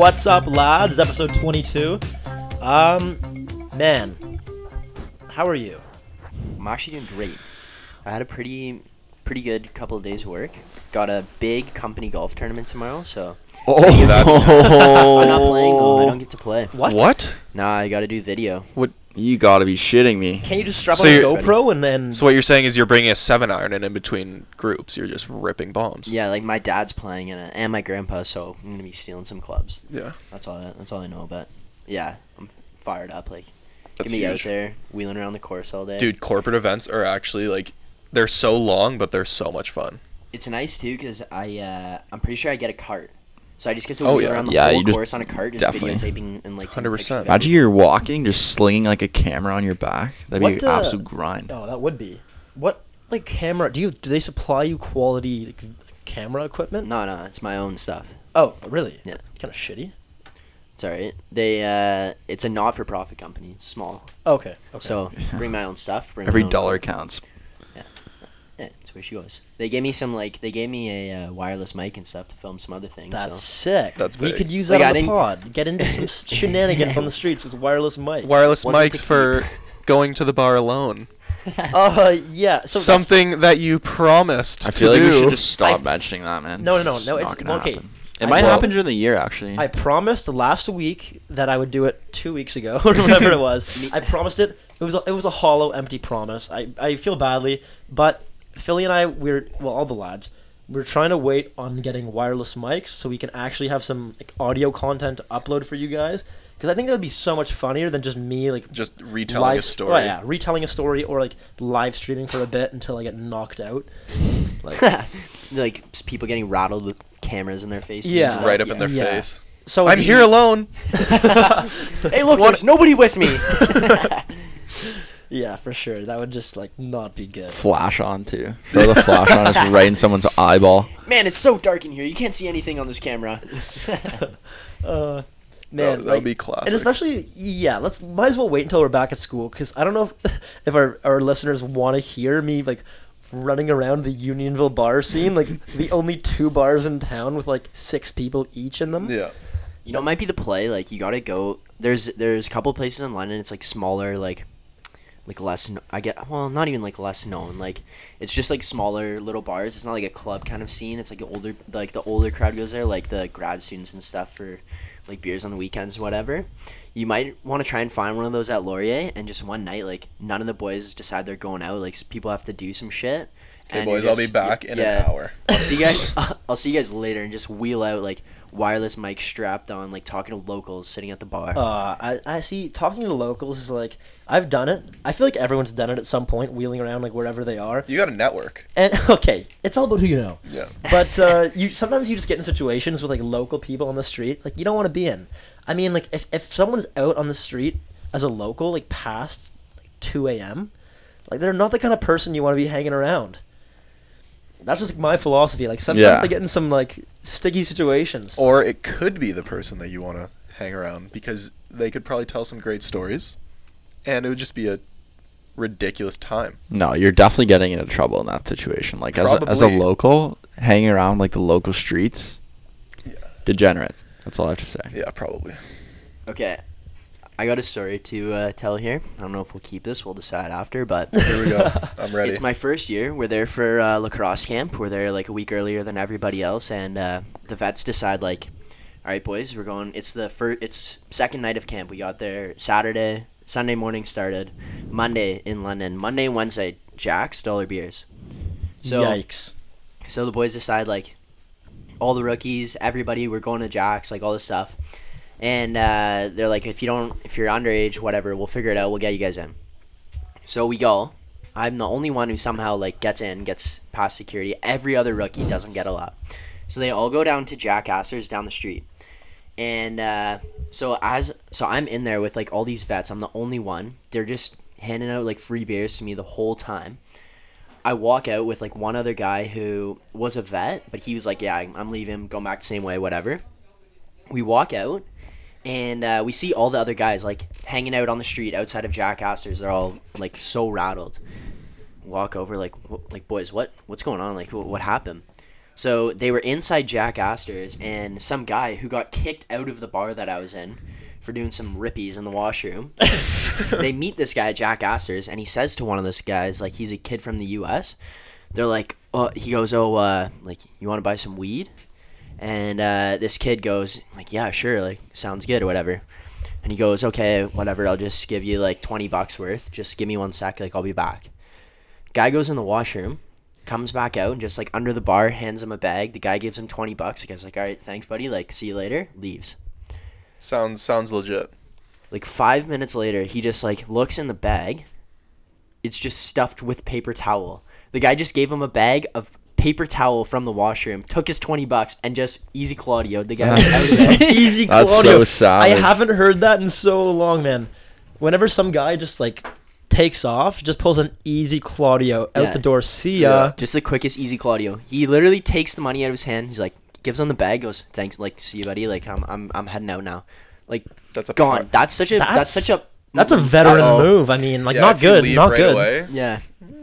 What's up, lads? Episode 22. Um, man, how are you? I'm actually doing great. I had a pretty pretty good couple of days of work. Got a big company golf tournament tomorrow, so Oh, that's- I'm not playing though. I don't get to play. What? What? Nah, I got to do video. You gotta be shitting me. Can't you just strap So on a you're- GoPro and then? So what you're saying is you're bringing a seven iron and in between groups you're just ripping bombs. Yeah, like my dad's playing in it and my grandpa, so I'm gonna be stealing some clubs. Yeah. That's all. I, that's all I know. But yeah, I'm fired up. Like, That's get me out there wheeling around the course all day. Dude, corporate events are actually like they're so long, but they're so much fun. it's nice too because I uh, I'm pretty sure I get a cart. So I just get to Oh, wheel yeah. around the Yeah, whole you just- course on a cart, just definitely. videotaping and like 100%. Imagine you're walking, just slinging like a camera on your back. That'd be What, an uh, absolute grind. Oh, that would be. What like camera? Do you do they supply you quality like, camera equipment? No, no, it's my own stuff. Oh, really? Yeah. Kind of shitty. It's alright. They uh, it's a not-for-profit company. It's small, Okay. Okay. so bring my own stuff. Bring my Every own dollar equipment. counts. Yeah, that's where she was. They gave me some like they gave me a uh, wireless mic and stuff to film some other things. that's so. sick. That's we big. could use Like, that I the pod. Get into some shenanigans on the streets with wireless mics. Wireless Wasn't mics for going to the bar alone. Uh, yeah. So that's- Something that you promised I feel to like we should just stop I- mentioning that, man. No, no, no, It's no, not it's- gonna okay. happen. It I might will- happen during the year, actually. I promised last week that I would do it two weeks ago or whatever it was. I promised it. It was a, it was a hollow, empty promise. I, I feel badly, but Philly and I we're well all the lads we're trying to wait on getting wireless mics so we can actually have some like, audio content to upload for you guys because I think that would be so much funnier than just me like just retelling a story. Oh, yeah, retelling a story or like live streaming for a bit until I get knocked out. Like like people getting rattled with cameras in their faces. Yeah. and stuff, right up in their Yeah. face. so I'm the- here alone. Hey, look, there's nobody with me. Yeah, for sure. That would just like not be good. flash on too. Throw the flash on, it's right in someone's eyeball. Man, it's so dark in here. You can't see anything on this camera. Uh, That, man, that like, be classic. and especially yeah, let's might as well wait until we're back at school because I don't know if if our our listeners want to hear me like running around the Unionville bar scene, like the only two bars in town with like six people each in them. yeah. You know, it might be the play. Like, you gotta go. There's there's a couple places in London. It's like smaller, like like less. I get well, not even like less known. Like, it's just like smaller little bars. It's not like a club kind of scene. It's like the older like the older crowd goes there, like the grad students and stuff for like beers on the weekends, whatever. You might want to try and find one of those at Laurier, and just one night, like none of the boys decide they're going out. Like people have to do some shit. You're boys, I'll be back in yeah. an hour. I'll see you guys. I'll see you guys later, and just wheel out like wireless mic strapped on, like talking to locals sitting at the bar. Uh, I, I see talking to locals is like I've done it. I feel like everyone's done it at some point, wheeling around like wherever they are. You got a network. And okay, it's all about who you know. Yeah. But uh, you sometimes you just get in situations with like local people on the street like you don't want to be in. I mean, like if if someone's out on the street as a local like past like two a.m., like they're not the kind of person you want to be hanging around. That's just like, my philosophy. Like sometimes Yeah. they get in some like sticky situations. Or it could be the person that you want to hang around because they could probably tell some great stories, and it would just be a ridiculous time. No, you're definitely getting into trouble in that situation. Like as a, as a Probably. local, hanging around like the local streets, Yeah. degenerate. That's all I have to say. Yeah, probably. Okay, I got a story to uh, tell here. I don't know if we'll keep this. We'll decide after. But Here we go. I'm ready. it's my first year. We're there for uh, lacrosse camp. We're there like a week earlier than everybody else, and uh, the vets decide like, all right, boys, we're going. It's the first. It's second night of camp. We got there Saturday. Sunday morning started. Monday in London. Monday Wednesday, Jack's dollar beers. So Yikes! So the boys decide like all the rookies, everybody, we're going to Jacks, like all this stuff. And uh, they're like, if you don't, if you're underage, whatever, we'll figure it out. We'll get you guys in. So we go. I'm the only one who somehow like gets in, gets past security. Every other rookie doesn't get a lot. So they all go down to Jack Astor's down the street. And uh, so as so I'm in there with like all these vets. I'm the only one. They're just handing out like free beers to me the whole time. I walk out with like one other guy who was a vet, but he was like, "Yeah, I'm leaving, going back the same way, whatever." We walk out, and uh, we see all the other guys like hanging out on the street outside of Jack Astor's. They're all like so rattled. Walk over, like, like boys, what what's going on? Like, wh- what happened? So they were inside Jack Astor's, and some guy who got kicked out of the bar that I was in for doing some rippies in the washroom. they meet this guy at Jack Astor's, and he says to one of those guys, like he's a kid from the U.S. They're like, oh, he goes, oh, uh, like you want to buy some weed? And uh, this kid goes, like, yeah, sure, like sounds good or whatever. And he goes, okay, whatever. I'll just give you like twenty bucks worth. Just give me one sec. Like I'll be back. Guy goes in the washroom, comes back out, and just like under the bar, hands him a bag. The guy gives him twenty bucks. The guy's like, all right, thanks, buddy. Like see you later. Leaves. Sounds sounds legit. Like five minutes later, he just like looks in the bag. It's just stuffed with paper towel. The guy just gave him a bag of paper towel from the washroom, took his twenty bucks, and just easy Claudio the guy out of there. Easy That's Claudio. so savage. I haven't heard that in so long, man. Whenever some guy just like takes off, just pulls an easy Claudio out Yeah. the door. See ya. Yeah. Just the quickest, easy Claudio. He literally takes the money out of his hand. He's like, gives him the bag, goes, thanks, like, see you, buddy. Like, I'm, I'm, I'm heading out now. Like, That's a gone. power- That's such a, that's, That's- such a, That's a veteran Uh-oh. move. I mean, like Yeah, not good, not right good. away- Yeah,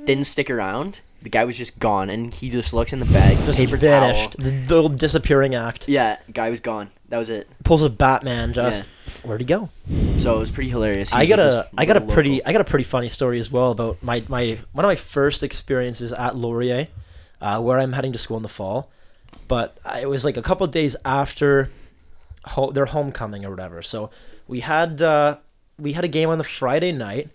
didn't stick around. The guy was just gone, and he just looks in the bag, Just paper vanished. towel. The, the disappearing act. Yeah, guy was gone. That was it. Pulls a Batman. Just where'd he go? So it was pretty hilarious. He I was got like a this I got a little pretty local. I got a pretty funny story as well about my my one of my first experiences at Laurier, uh, where I'm heading to school in the fall, but I, it was like a couple of days after ho- their homecoming or whatever. So we had uh, we had a game on the Friday night,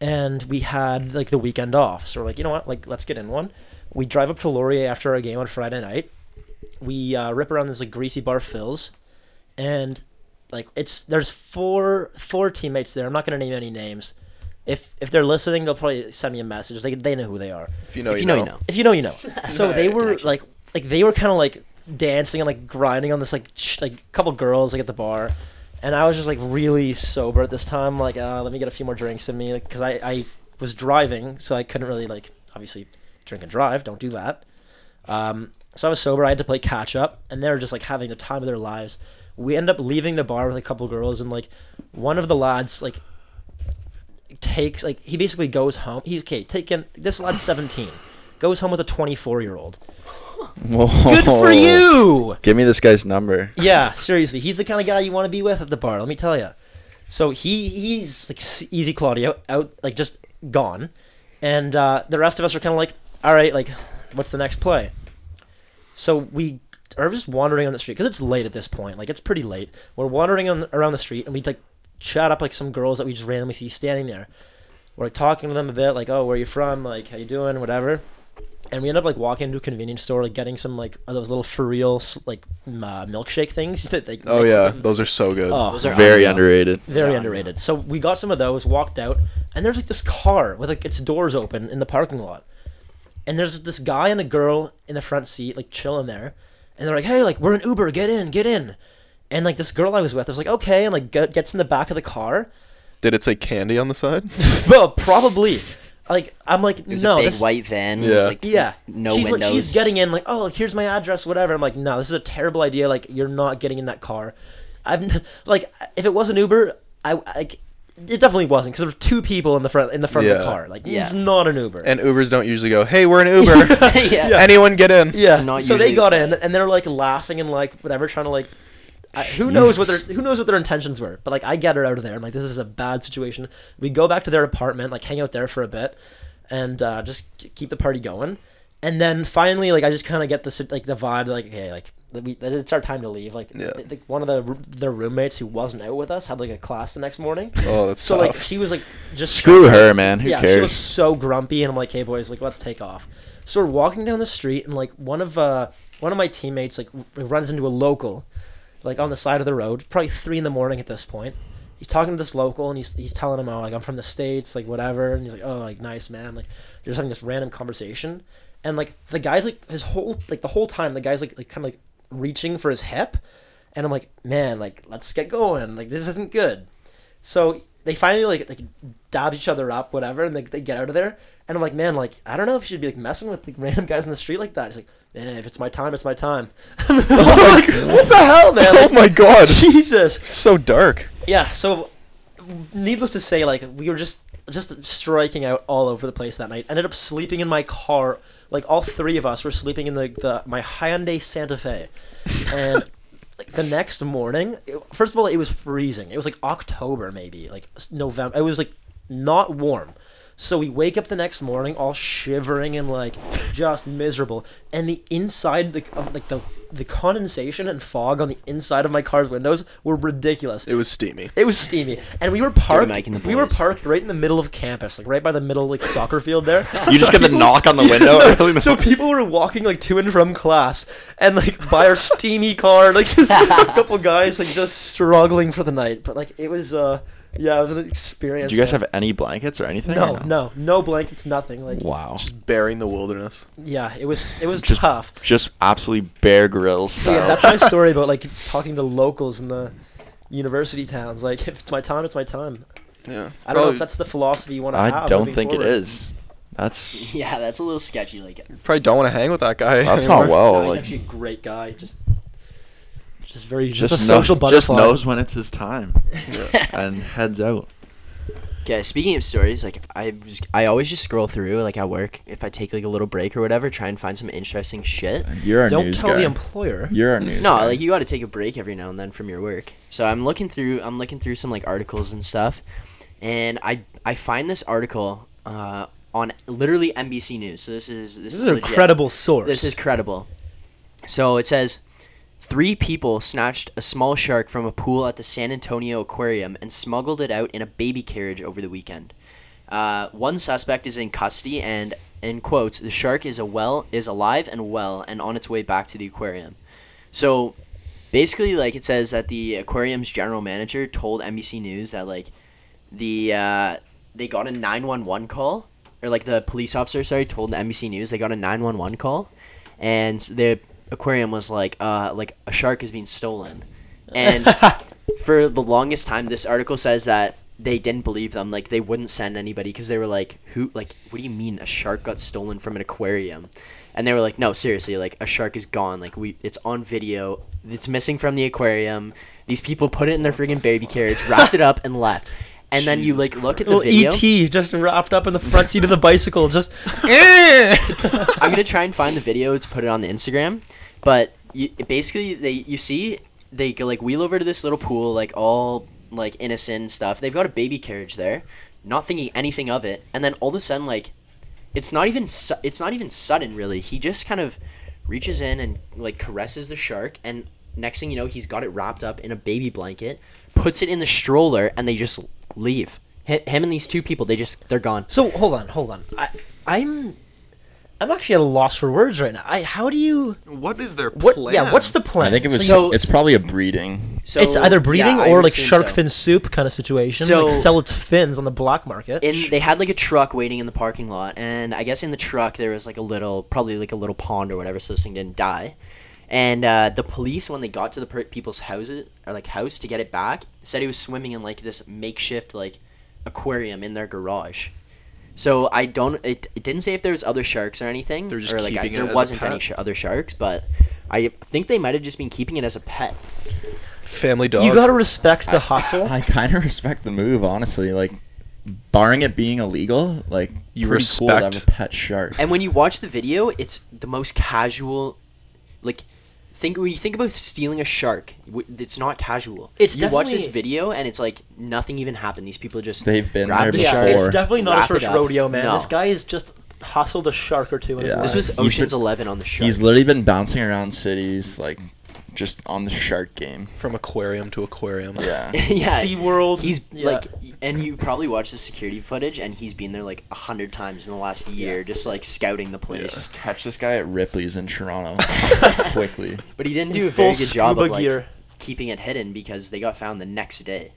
and we had like the weekend off. So we're like, you know what, like let's get in one. We drive up to Laurier after our game on Friday night. We uh, rip around this like greasy bar Phil's, and like it's there's four four teammates there. I'm not gonna name any names. If if they're listening, they'll probably send me a message. They they know who they are. If you know, If you, you know, know. you know. If you know, you know. So they were Connection. like like they were kind of like dancing and like grinding on this like ch- like couple girls like at the bar, and I was just like really sober at this time. Like uh, let me get a few more drinks in me because I I was driving, so I couldn't really like obviously drink and drive. Don't do that. Um, so I was sober. I had to play catch up, and they were just like having the time of their lives. We end up leaving the bar with a couple girls, and like one of the lads like takes like he basically goes home. He's okay. Taking this lad's seventeen, goes home with a twenty four year old. Whoa. Good for you. Give me this guy's number. Yeah, seriously, he's the kind of guy you want to be with at the bar. Let me tell you. So he he's like easy Claudio out like just gone, and uh, the rest of us are kind of like, all right, like, what's the next play? So we are just wandering on the street because it's late at this point. Like it's pretty late. We're wandering on around the street and we like chat up like some girls that we just randomly see standing there. We're like talking to them a bit, like, oh, where are you from? Like, how you doing? Whatever. And we end up like walking into a convenience store, like getting some like those little for real like uh, milkshake things that they. Oh yeah, them- those are so good. Oh, Those are Very unreal. underrated. very Yeah. underrated. So we got some of those, walked out, and there's like this car with like its doors open in the parking lot. And there's this guy and a girl in the front seat, like chilling there. And they're like, hey, like, we're an Uber, get in, get in. And like this girl I was with I was like, okay, and like gets in the back of the car. Did it say candy on the side? well, probably. Like, I'm like, It was no, a big this, white van. Yeah. like yeah. no she's windows. like she's getting in like, oh, here's my address, whatever. I'm like, no, this is a terrible idea. Like you're not getting in that car. I've like if it was an Uber, I like it definitely wasn't because there were two people in the front in the front of the car. Like Yeah. it's not an Uber. And Ubers don't usually go, "Hey, we're an Uber. yeah. Anyone get in?" yeah. It's not so they got in and they're like laughing and like whatever, trying to like. I, who knows what their who knows what their intentions were, but like I get her out of there. I'm like, this is a bad situation. We go back to their apartment, like hang out there for a bit, and uh, just keep the party going. And then finally, like I just kind of get the like the vibe, like okay, like we, it's our time to leave. Like, Yeah. th- th- one of the their roommates who wasn't out with us had like a class the next morning. Oh, that's So tough. like she was like just Screw her, man. Who yeah, she was so grumpy, and I'm like, "Hey, boys, like, let's take off." So we're walking down the street, and like one of uh one of my teammates like runs into a local, like on the side of the road, probably three in the morning at this point. He's talking to this local, and he's he's telling him, "Oh, like I'm from the states, like whatever," and he's like, "Oh, like nice man," like they're just having this random conversation, and like the guy's like his whole like the whole time the guy's like like kind of like reaching for his hip, and I'm like, "Man, like let's get going, like this isn't good." So they finally like like dab each other up, whatever, and they, they get out of there. And I'm like, man, like I don't know if you should be like messing with like random guys in the street like that. He's like, man, if it's my time, it's my time. I'm like, oh what the hell, man? oh my god, Jesus. so dark. Yeah. So, needless to say, like we were just just striking out all over the place that night. Ended up sleeping in my car like all three of us were sleeping in the, the my Hyundai Santa Fe, and like the next morning, it, first of all, it was freezing. It was like October maybe, like November. It was like not warm. So we wake up the next morning all shivering and like just miserable, and the inside the of, like the the condensation and fog on the inside of my car's windows were ridiculous. It was steamy. It was steamy, and we were parked. Mike and the We were parked right in the middle of campus, like right by the middle like soccer field there. You just get the knock on the window early in the So people were walking like to and from class, and like by our steamy car, like a couple guys like just struggling for the night. But like it was, uh, yeah, it was an experience. Do you guys man. have any blankets or anything? No, or no, no blankets, nothing. Like Wow. Just bearing the wilderness. yeah, it was it was Just- tough. Just absolutely Bear Grylls style. yeah, that's my story about like talking to locals in the university towns. Like if it's my time, it's my time. Yeah. I don't know if that's the philosophy you want to have. I don't think forward. it is. That's Yeah, that's a little sketchy. Like, Probably don't want to hang with that guy. that's anymore. not well. No, he's like, actually a great guy. Just, just very just, just a social knows, butterfly. just knows when it's his time and heads out. okay. Speaking of stories, like I was, I always just scroll through, like at work, if I take like a little break or whatever, try and find some interesting shit. You're our Don't news tell guy. the employer. You're our news No, guy. like you got to take a break every now and then from your work. So I'm looking through, I'm looking through some like articles and stuff, and I I find this article uh, on literally NBC News. So this is this, This is is a legit. credible source. This is credible. So it says three people snatched a small shark from a pool at the San Antonio Aquarium and smuggled it out in a baby carriage over the weekend. Uh, one suspect is in custody, and in quotes, the shark is a well is alive and well and on its way back to the aquarium. So basically, like it says that the aquarium's general manager told NBC News that like the uh, they got a nine one one call, or like the police officer sorry told NBC News they got a nine one one call, and the aquarium was like uh like a shark is being stolen, and for the longest time this article says that they didn't believe them. Like they wouldn't send anybody because they were like who like what do you mean a shark got stolen from an aquarium? And they were like no seriously like a shark is gone. Like we it's on video. It's missing from the aquarium. These people put it in their friggin' baby carriage wrapped it up and left and then you like look at the video ET just wrapped up in the front seat of the bicycle, just. I'm gonna try and find the video to put it on the Instagram, but you, basically they you see they go like wheel over to this little pool like all like innocent stuff. They've got a baby carriage there, not thinking anything of it, and then all of a sudden like it's not even su- it's not even sudden really. He just kind of reaches in and like caresses the shark, and next thing you know he's got it wrapped up in a baby blanket, puts it in the stroller, and they just leave. Hi- Him and these two people, they just they're gone. So hold on, hold on. I, I'm, I'm actually at a loss for words right now. I how do you What is their what? plan? Yeah, what's the plan? I think it was. So- it's probably a breeding. So it's either breeding yeah, I or would like assume shark so. fin soup kind of situation. So- like sell its fins on the black market. in they had like a truck waiting in the parking lot and i guess in the truck there was like a little probably like a little pond or whatever so this thing didn't die and uh, the police when they got to the per- people's houses or like house to get it back said he was swimming in like this makeshift like aquarium in their garage so i don't it, it didn't say if there was other sharks or anything They're just or like I, keeping it there as a wasn't any sh- other sharks but i think they might have just been keeping it as a pet family dog? you gotta respect the hustle. I kind of respect the move, honestly. Like, barring it being illegal, like You pretty cool to have a pet shark. And when you watch the video, it's the most casual. Like, think when you think about stealing a shark, w- it's not casual. It's you watch this video and it's like nothing even happened. These people just They've been there the yeah, shark. it's definitely not his Wrap it first rodeo, man. No. This guy is just hustled a shark or two in his life. This was Ocean's been- Eleven on the shark. He's literally been bouncing around cities, like, just on the shark game. From aquarium to aquarium. Yeah. yeah, SeaWorld. He's yeah. like, and you probably watched the security footage, and he's been there like a hundred times in the last year, just like scouting the place. Catch this guy at Ripley's in Toronto quickly. But he didn't In do a very full good job of scuba like gear. keeping it hidden because they got found the next day.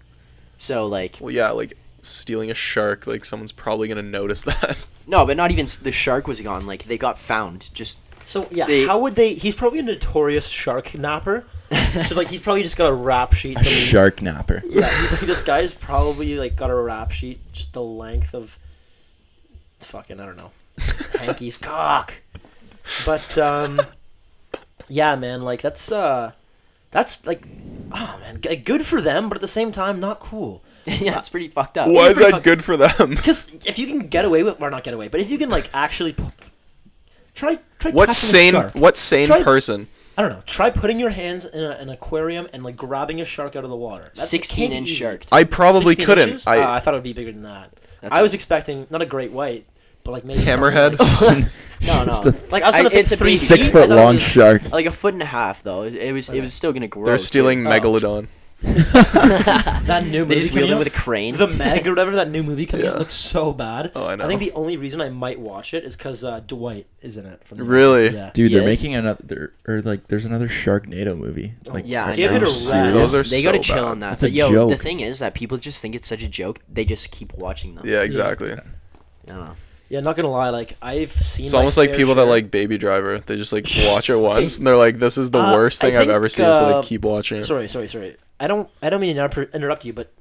So like, Well, yeah, like stealing a shark. Like someone's probably gonna notice that. no, but not even the shark was gone. Like they got found. Just So yeah, They- how would they? He's probably a notorious shark napper. so like, he's probably just got a rap sheet. A shark napper. Yeah, he- this guy's probably like got a rap sheet, just the length of fucking I don't know, Hanky's cock. But um, yeah, man, like that's uh, that's like, oh man, good for them, but at the same time, not cool. yeah, it's pretty fucked up. Why is that good for them? Because if you can get away with, or not get away, but if you can like actually p- try try What sane shark. what sane Try- person? I don't know. Try putting your hands in a, an aquarium and like grabbing a shark out of the water. That's- Sixteen inch shark. I probably couldn't. inches? I Uh, I thought it would be bigger than that. That's I was a- expecting not a great white, but like maybe Hammerhead? Like, No, no. like I was gonna think it's a three baby. feet. six-foot-long was- shark. like a foot and a half though. It, it was it was still gonna grow. they're too. stealing Oh. Megalodon. That new movie They just coming wheeled in out, with a crane. The Meg or whatever that new movie coming Yeah. out looks so bad. Oh, I know. I think the only reason I might watch it is because uh, Dwight is in it. From the Really? Office, Yeah. Dude, they're Yes. making another or like there's another Sharknado movie. Like Yeah, I Give know. it a rest. Those are they so gotta chill bad. on that. That's a but yo, the joke. thing is that people just think it's such a joke. They just keep watching them. Yeah, exactly. I don't know. Yeah, not gonna lie. Like I've seen. It's almost like fair people that like Baby Driver. They just like watch it once and they're like, "This is the Uh, worst I thing I've ever seen," so uh, they keep watching it. Sorry, sorry, sorry. I don't. I don't mean to interrupt- interrupt you, but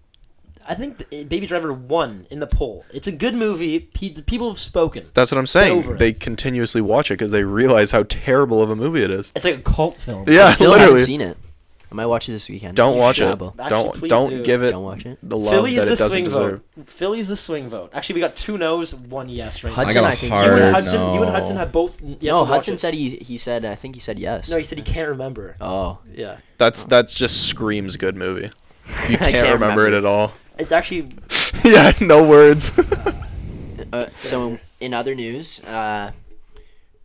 I think Baby Driver won in the poll. It's a good movie. Pe- the people have spoken. That's what I'm over saying. it. They continuously watch it because they realize how terrible of a movie it is. It's like a cult film. Yeah, I still literally. haven't seen it. I might watch it this weekend. Don't watch it. Actually, Don't don't do. give it Don't watch it. the love Philly's that the it doesn't swing deserve. vote. Philly's the swing vote. Actually, we got two no's, one yes right now. Hudson, got a I think. You and said- Hudson, you and. Hudson have both. Yet to no, watch Hudson it. said he he said I think he said yes. No, he said he can't remember. Oh, Yeah, That's that's just screams good movie. You can't, can't remember, it at all. it's actually yeah, no words. Uh, so in other news, uh,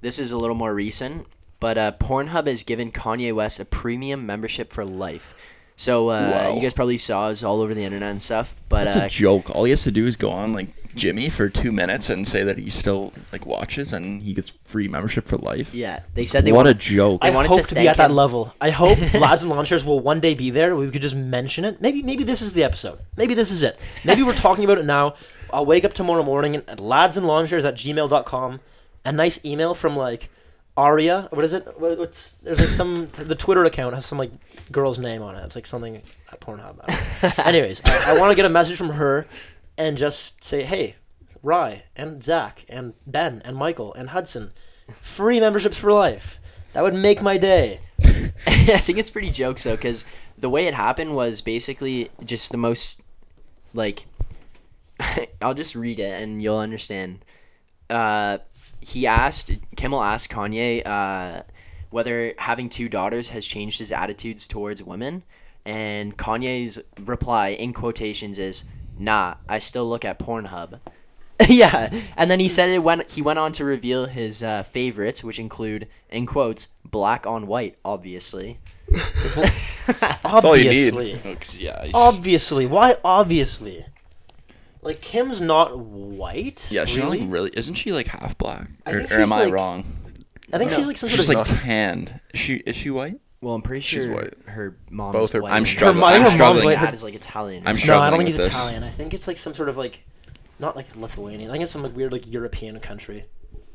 this is a little more recent, but uh, Pornhub has given Kanye West a premium membership for life. So uh, you guys probably saw us all over the internet and stuff. But That's uh, a joke. All he has to do is go on like Jimmy for two minutes and say that he still like watches and he gets free membership for life. yeah, they said they what a joke. I I wanted hope to to, be thank at that level. I hope lads and launchers will one day be there. We could just mention it. Maybe maybe this is the episode. Maybe this is it. Maybe we're talking about it now. I'll wake up tomorrow morning at lads and launchers at gmail.com. A nice email from like Aria. What is it? What's there's like some the Twitter account has some like girl's name on it. It's like something at Pornhub. I. Anyways, I, I want to get a message from her and just say, hey, Rye and Zach and Ben and Michael and Hudson, free memberships for life. That would make my day. I think it's pretty jokes though, because the way it happened was basically just the most like. I'll just read it and you'll understand. Uh, he asked Kimmel asked Kanye uh, whether having two daughters has changed his attitudes towards women, and Kanye's reply in quotations is, "Nah, I still look at Pornhub." yeah, and then he said it when he went on to reveal his uh, favorites, which include, in quotes, black on white, obviously. That's all you need. Obviously. yeah. Obviously. Why obviously? Like Kim's not white. yeah, she's really? not like really. Isn't she like half black? I Or, think or am she's, I like, wrong? I think No. she's like some sort She's sort like of. tanned. Is she? Is she white? Well, I'm pretty She's sure white. her mom's Both her- white. I'm and struggling. mother- I'm her mom's struggling. white. Dad is like Italian. or I'm something. no, I don't struggling think he's with this. Italian. I think it's like some sort of like, not like Lithuanian. I think it's some like weird like European country.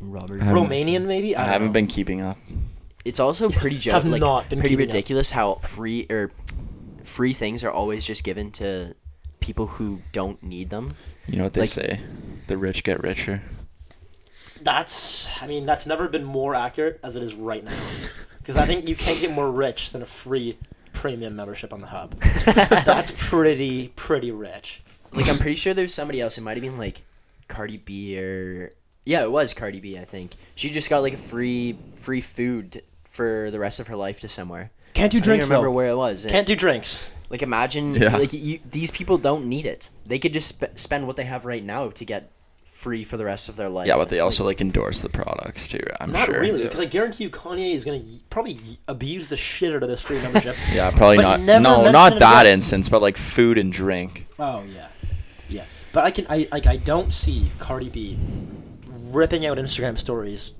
Robert. I Romanian maybe. I, I don't haven't know. been keeping up. It's also pretty joke, Have like not been pretty keeping up. ridiculous how free or free things are always just given to people who don't need them. You know what they Like- say? The rich get richer. That's. I mean, that's never been more accurate as it is right now. Because I think you can't get more rich than a free premium membership on the hub. that's pretty pretty rich. Like I'm pretty sure there's somebody else. It might have been like Cardi B or yeah, it was Cardi B. I think she just got like a free free food for the rest of her life to somewhere. Can't do drinks. I don't drinks remember though. where it was. Can't do drinks. Like imagine Yeah. like you, these people don't need it. They could just sp- spend what they have right now to get free for the rest of their life. Yeah, but they also like endorse the products too. I'm Not sure. really, because I guarantee you, Kanye is gonna y- probably abuse the shit out of this free membership. Yeah, probably not. No, not that again. instance, but like food and drink. oh yeah, yeah. But I can, I like, I don't see Cardi B ripping out Instagram stories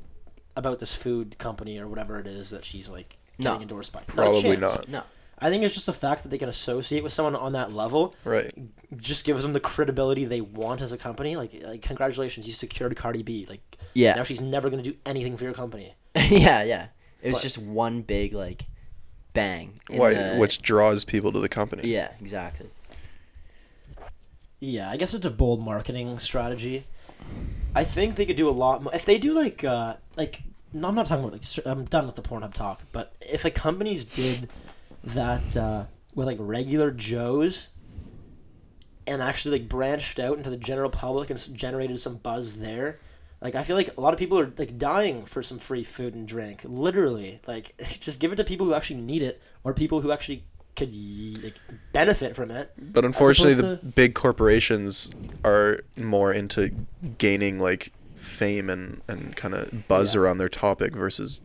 about this food company or whatever it is that she's like getting No. endorsed by. Not a Probably chance. not. no. I think it's just the fact that they can associate with someone on that level Right. just gives them the credibility they want as a company. Like, like congratulations, you secured Cardi B. Like, Yeah. now she's never gonna do anything for your company. yeah, yeah. It was But- just one big like bang. Why, the- which draws people to the company. Yeah, exactly. Yeah, I guess it's a bold marketing strategy. I think they could do a lot more if they do like uh like no, I'm not talking about like I'm done with the Pornhub talk, but if like companies did that uh, with like regular Joes and actually like branched out into the general public and generated some buzz there, Like I feel like a lot of people are like dying for some free food and drink. Literally, like just give it to people who actually need it or people who actually could like benefit from it. But unfortunately, the opposed big corporations are more into gaining like fame and, and kind of buzz Yeah. around their topic versus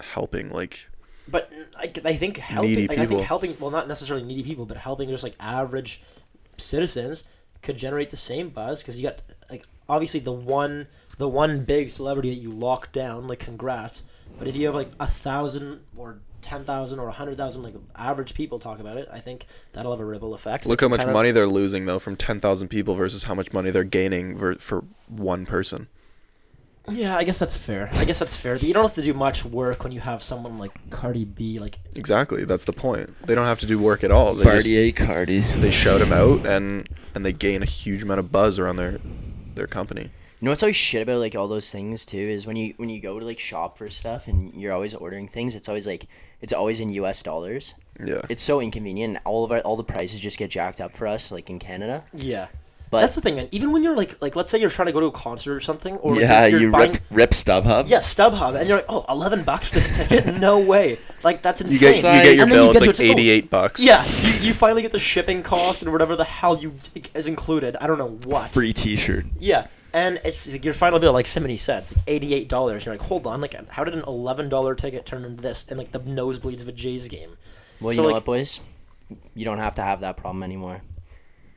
helping. Like, But I, I think helping, Needy like, I think helping, well, not necessarily needy people, but helping just like average citizens could generate the same buzz because you got like obviously the one, the one big celebrity that you lock down, like congrats. But if you have like a thousand or ten thousand or a hundred thousand like average people talk about it, I think that'll have a ripple effect. look how much kind of- money they're losing though from ten thousand people versus how much money they're gaining ver- for one person. Yeah, I guess that's fair. I guess that's fair. But you don't have to do much work when you have someone like Cardi B, like Exactly, that's the point. They don't have to do work at all. They just, Cardi. they shout him out and and they gain a huge amount of buzz around their their company. You know what's always shit about like all those things too is when you when you go to like shop for stuff and you're always ordering things, it's always like it's always in U.S. dollars. Yeah. It's so inconvenient. All of our all the prices just get jacked up for us, like in Canada. yeah. But that's the thing, man. Even when you're like, like, let's say you're trying to go to a concert or something, or like, Yeah, you buying, rip, rip StubHub. yeah, StubHub, and you're like, oh, 11 bucks for this ticket? no way. Like that's You insane. get you get your And bill. you It's like to it, oh, eighty eight bucks. Yeah, you, you finally get the shipping cost and whatever the hell you is included. I don't know what. Free T-shirt. Yeah, and it's like your final bill like so many cents, like eighty eight dollars. You're like, hold on, like how did an eleven dollar ticket turn into this? And like the nosebleeds of a Jays game. Well, you know like- what, boys? You don't have to have that problem anymore.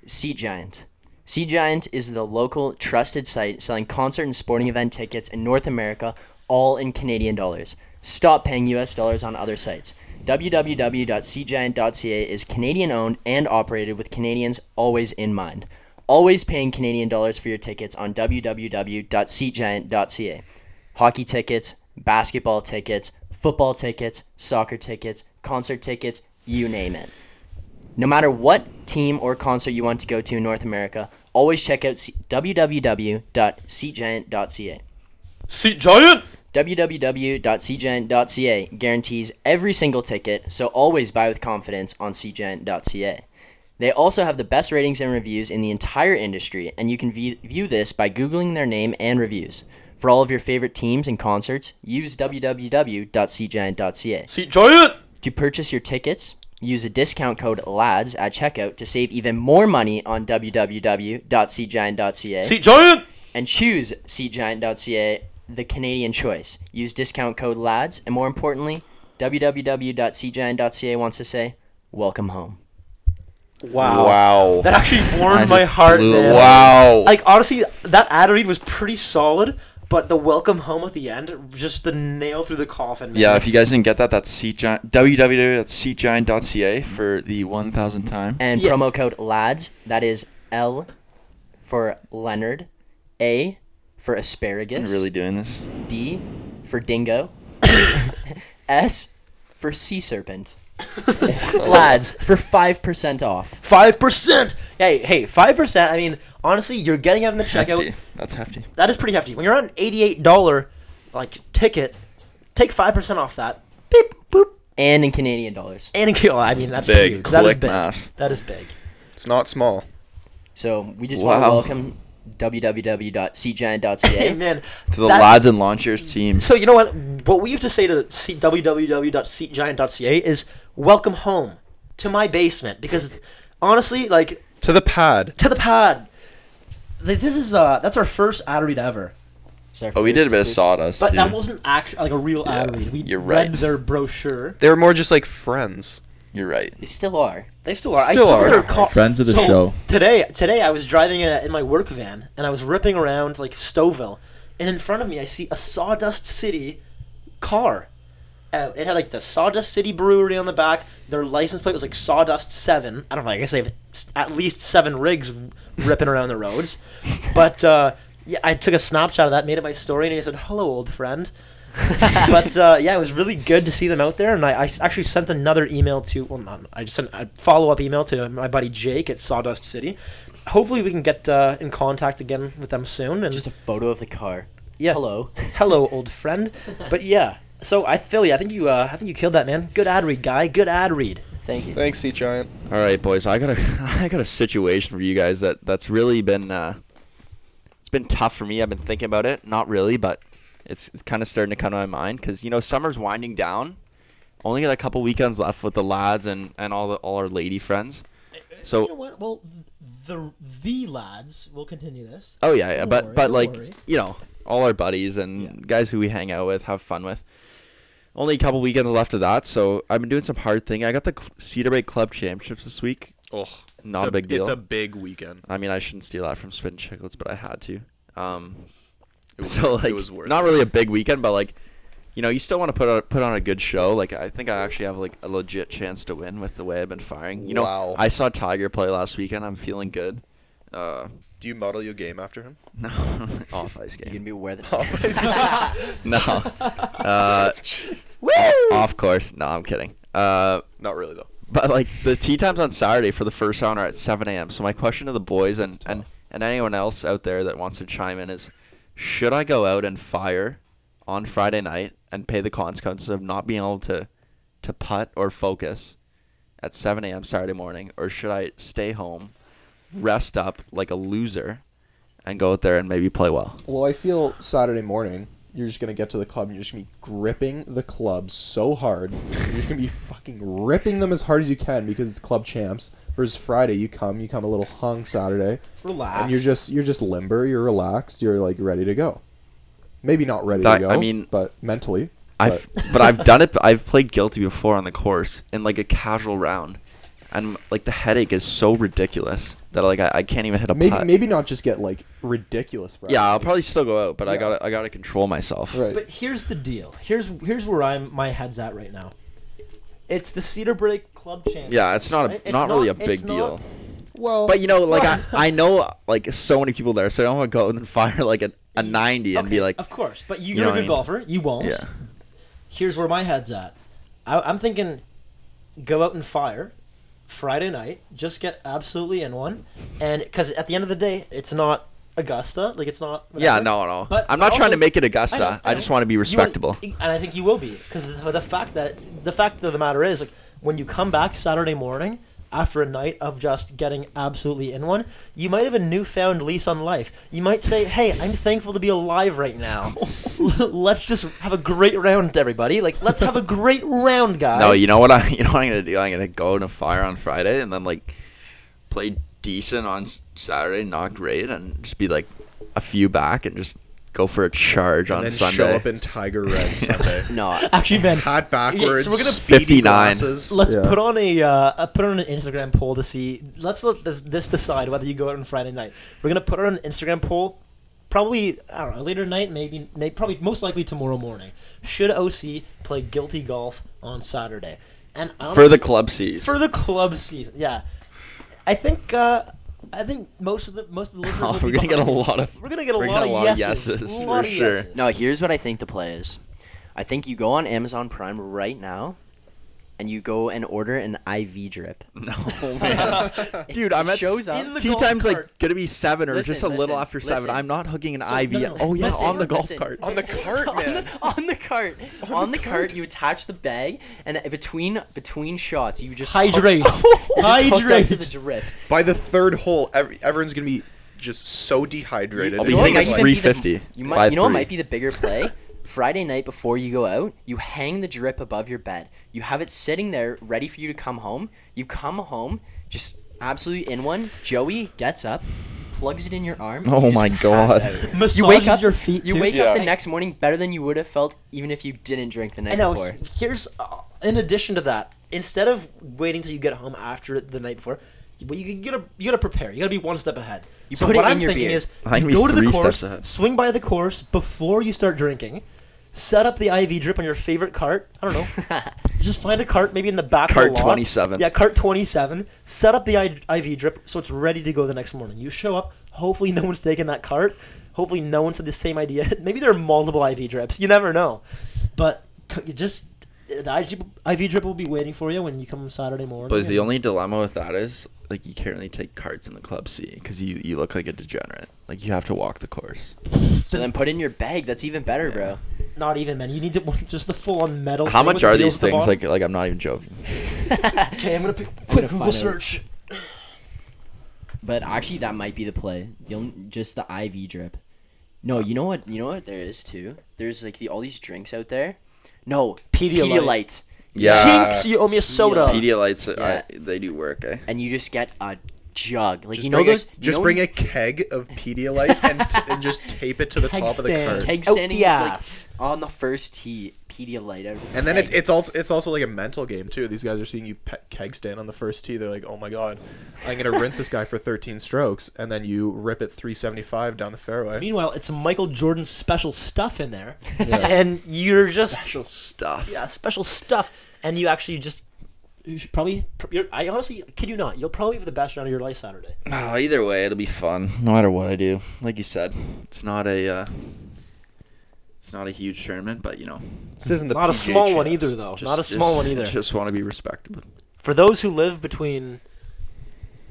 Seat Giant. Seat Giant is the local trusted site selling concert and sporting event tickets in North America, all in Canadian dollars. Stop paying US dollars on other sites. www.seatgiant.ca is Canadian owned and operated with Canadians always in mind. Always paying Canadian dollars for your tickets on www.seatgiant.ca. Hockey tickets, basketball tickets, football tickets, soccer tickets, concert tickets, you name it. No matter what team or concert you want to go to in North America, always check out C- www.seatgiant.ca. Seat Giant. www.seatgiant.ca guarantees every single ticket, so always buy with confidence on seatgiant.ca. They also have the best ratings and reviews in the entire industry, and you can view, view this by Googling their name and reviews. For all of your favorite teams and concerts, use www.seatgiant.ca. Seat Giant. To purchase your tickets, use the discount code LADS at checkout to save even more money on www.seatgiant.ca Seat Giant. and choose seatgiant.ca, the Canadian choice. Use discount code LADS, and more importantly, www.seatgiant.ca wants to say, welcome home. Wow. Wow. That actually warmed my heart. blew- man. Wow. Like honestly, that ad read was pretty solid, but the welcome home at the end, just the nail through the coffin. Man. Yeah, if you guys didn't get that, that's seatgiant, www.seatgiant.ca for the 1,000th time. And Yeah. promo code LADS, that is L for Leonard, A for I'm asparagus, really doing this. D for dingo, S for sea serpent. Lads, for 5% off. five percent. Hey, hey, five percent. I mean, honestly, you're getting out in the checkout. Hefty. That's hefty. That is pretty hefty. When you're on an eighty-eight dollar like ticket, take five percent off that. Beep boop. And in Canadian dollars. And in kill. I mean, that's Big. huge. That is Click big. mass. That is big. It's not small. So we just want to welcome www.seatgiant.ca. man, To the that- lads and launchers team. So you know what? What we have to say to C- www.seatgiant.ca is welcome home to my basement because honestly, like To the pad. to the pad. This is uh that's our first ad read ever, It's our Oh, we did a bit of sawdust but too. that wasn't actually like a real ad read. We you're read right. their brochure. They were more just like friends. You're right. They still are. They still are. Still I saw are. their co- Friends of the so show. Today, today I was driving uh in my work van and I was ripping around like Stouffville, and in front of me I see a Sawdust City car. Uh, it had like the Sawdust City Brewery on the back. Their license plate was like Sawdust Seven. I don't know. I guess they have at least seven rigs ripping around the roads. But uh, yeah, I took a snapshot of that, made it my story, and I said, "Hello, old friend." but uh, yeah, it was really good to see them out there, and I actually sent another email to well, not I just sent a follow up email to my buddy Jake at Sawdust City. Hopefully, we can get uh, in contact again with them soon. And Just a photo of the car. yeah, Hello. hello, old friend. But yeah, so I Philly, I think you, uh, I think you killed that man. Good ad read, guy. Good ad read. Thank you. Thanks, Seat Giant. All right, boys. I got a I got a situation for you guys that that's really been uh, it's been tough for me. I've been thinking about it. Not really, but it's, it's kind of starting to come to my mind because you know summer's winding down. Only got a couple weekends left with the lads and, and all the all our lady friends. So you know what? Well, the the lads will continue this. Oh yeah, yeah, Don't but worry, but like worry. you know, all our buddies and Yeah. guys who we hang out with, have fun with. Only a couple weekends left of that, so I've been doing some hard thing. I got the Cedar Brae Club Championships this week. Oh, Not it's a big deal. It's a big weekend. I mean, I shouldn't steal that from Spittin' Chiclets, but I had to. Um, It was, so like, it was worth not really a big weekend, but like, you know, you still want to put on put on a good show. Like, I think I actually have like a legit chance to win with the way I've been firing. You know, Wow. I saw Tiger play last weekend. I'm feeling good. Uh, Do you model your game after him? no, off ice game. You game. can be aware that. No. Uh, o- off course. No, I'm kidding. Uh, Not really though. but like the tee times on Saturday for the first round are at 7 a.m. So my question to the boys and, and and anyone else out there that wants to chime in is, should I go out and fire on Friday night and pay the consequences of not being able to to putt or focus at 7 a.m. Saturday morning, or should I stay home, rest up like a loser, and go out there and maybe play well? Well, I feel Saturday morning, you're just gonna get to the club and you're just gonna be gripping the club so hard. You're just gonna be fucking ripping them as hard as you can because it's club champs. Versus Friday, you come, you come a little hung Saturday, Relax. and you're just you're just limber, you're relaxed, you're like ready to go. Maybe not ready That- to go. I mean- but mentally. I've but- but I've done it. I've played guilty before on the course in like a casual round, and like the headache is so ridiculous that like I, I can't even hit a maybe putt. maybe not just get like ridiculous. Friday. yeah, I'll probably still go out, but I Yeah. gotta I gotta control myself. Right. But here's the deal. Here's here's where I'm my head's at right now. It's the Cedar Brae Club Champions. Yeah, it's not a right? It's not, really a it's big not- deal. well, But you know, like I, I know like so many people there, so I don't want to go and fire like a, a ninety and be like, of course, but you, You you're know a what I good mean? golfer. You won't. yeah, Here's where my head's at. I, I'm thinking, go out and fire, Friday night. Just get absolutely in one, and because at the end of the day, it's not Augusta. Like it's not. yeah, whatever. no, no. But I'm not trying to make it I Augusta. know, I, know. just want to be You will- respectable. and I think you will be because the, the fact that the fact of the matter is, like when you come back Saturday morning after a night of just getting absolutely in one, you might have a newfound lease on life. You might say, "Hey, I'm thankful to be alive right now. let's just have a great round, everybody. Like, let's have a great round, guys." No, you know what I you know what I'm gonna do? I'm gonna go to fire on Friday and then like play decent on Saturday, not great, and just be like a few back and just go for a charge And on then Sunday. show up in Tiger Red Sunday. No, Actually, Ben, Hat backwards. so we're gonna- speedy 59. glasses. Let's Yeah. put on a uh, uh, put on an Instagram poll to see. Let's let this, this decide whether you go out on Friday night. We're gonna put on an Instagram poll. Probably I don't know later tonight, maybe, maybe probably most likely tomorrow morning. Should OC play guilty golf on Saturday? And for honestly- the club season. for the club season, yeah. I think uh, I think most of the most of the listeners. Oh, will we're be gonna get a lot of We're gonna get a lot, gonna of, get a lot of yeses, yeses, lot for of sure. yeses. no. Here's what I think the play is. I think you go on Amazon Prime right now, and you go and order an IV drip. No, man. dude, I'm It at shows up. In the tee golf times like gonna be seven or Listen, just a little after seven. listen. I'm not hooking an So, IV. no, no, no. Oh yeah, Listen, on the golf listen. cart. on the cart, on man. the, on the cart, on the cart, you attach the bag, and between between shots, you just Hydrate. Hook, you're just hooked up Hydrate. to the drip. By the third hole, every, everyone's gonna be just so dehydrated. I'll be You know what hitting might at even be the- 350 You by might, you know what three. might be the bigger play. Friday night before you go out, you hang the drip above your bed. You have it sitting there ready for you to come home. You come home, just absolutely in one. Joey gets up, plugs it in your arm. Oh you my God. Massages You wake up your feet, You too? wake Yeah. up the next morning better than you would have felt even if you didn't drink the night know. before. Here's uh, in addition to that, instead of waiting till you get home after the night before, well, you gotta you gotta prepare. You gotta be one step ahead. You so put what it in I'm your thinking beer. is, you go to the course, swing by the course before you start drinking. Set up the IV drip on your favorite cart. I don't know. Just find a cart, maybe in the back. Cart of the lot. 27. Yeah, cart 27. Set up the I- IV drip so it's ready to go the next morning. You show up. Hopefully, no one's taken that cart. Hopefully, no one's had the same idea. maybe there are multiple IV drips. You never know. But you just the IV, IV drip will be waiting for you when you come Saturday morning. But the only dilemma with that is like you can't really take carts in the club C because you you look like a degenerate. Like you have to walk the course. So then put in your bag. That's even better, bro. Not even man. You need to just the full on metal. How much are these things? Like like I'm not even joking. okay, I'm gonna pick gonna quick find Google out. search. But actually, that might be the play. The only, just the IV drip. No, you know what? You know what there is too. There's like the all these drinks out there. No, Pedialyte. Pedialyte, Yeah. Jinx, you owe me a soda. Pedialytes, Yeah. I, they do work. Eh? and you just get a jug. Like Just you know bring those. a, just know bring a keg of Pedialyte and, t- and just tape it to the Keg top of the stand. Oh, cart. keg Out standing the like, on the first tee. Pedialyte out. of the And then it's keg. it's also it's also like a mental game too. These guys are seeing you pe- keg stand on the first tee. They're like, oh my god, I'm gonna rinse this guy for 13 strokes, and then you rip it 375 down the fairway. Meanwhile, it's Michael Jordan's special stuff in there, and you're just Special stuff. yeah special stuff, and you actually just you should probably. You're, I honestly kid you not, you'll probably have the best round of your life Saturday. No, either way, it'll be fun. No matter what I do, like you said, it's not a, uh, it's not a huge tournament, but you know, This isn't the Not a PGA small one either, though. just, not a small just- one either. Just want to be respectable. For those who live between,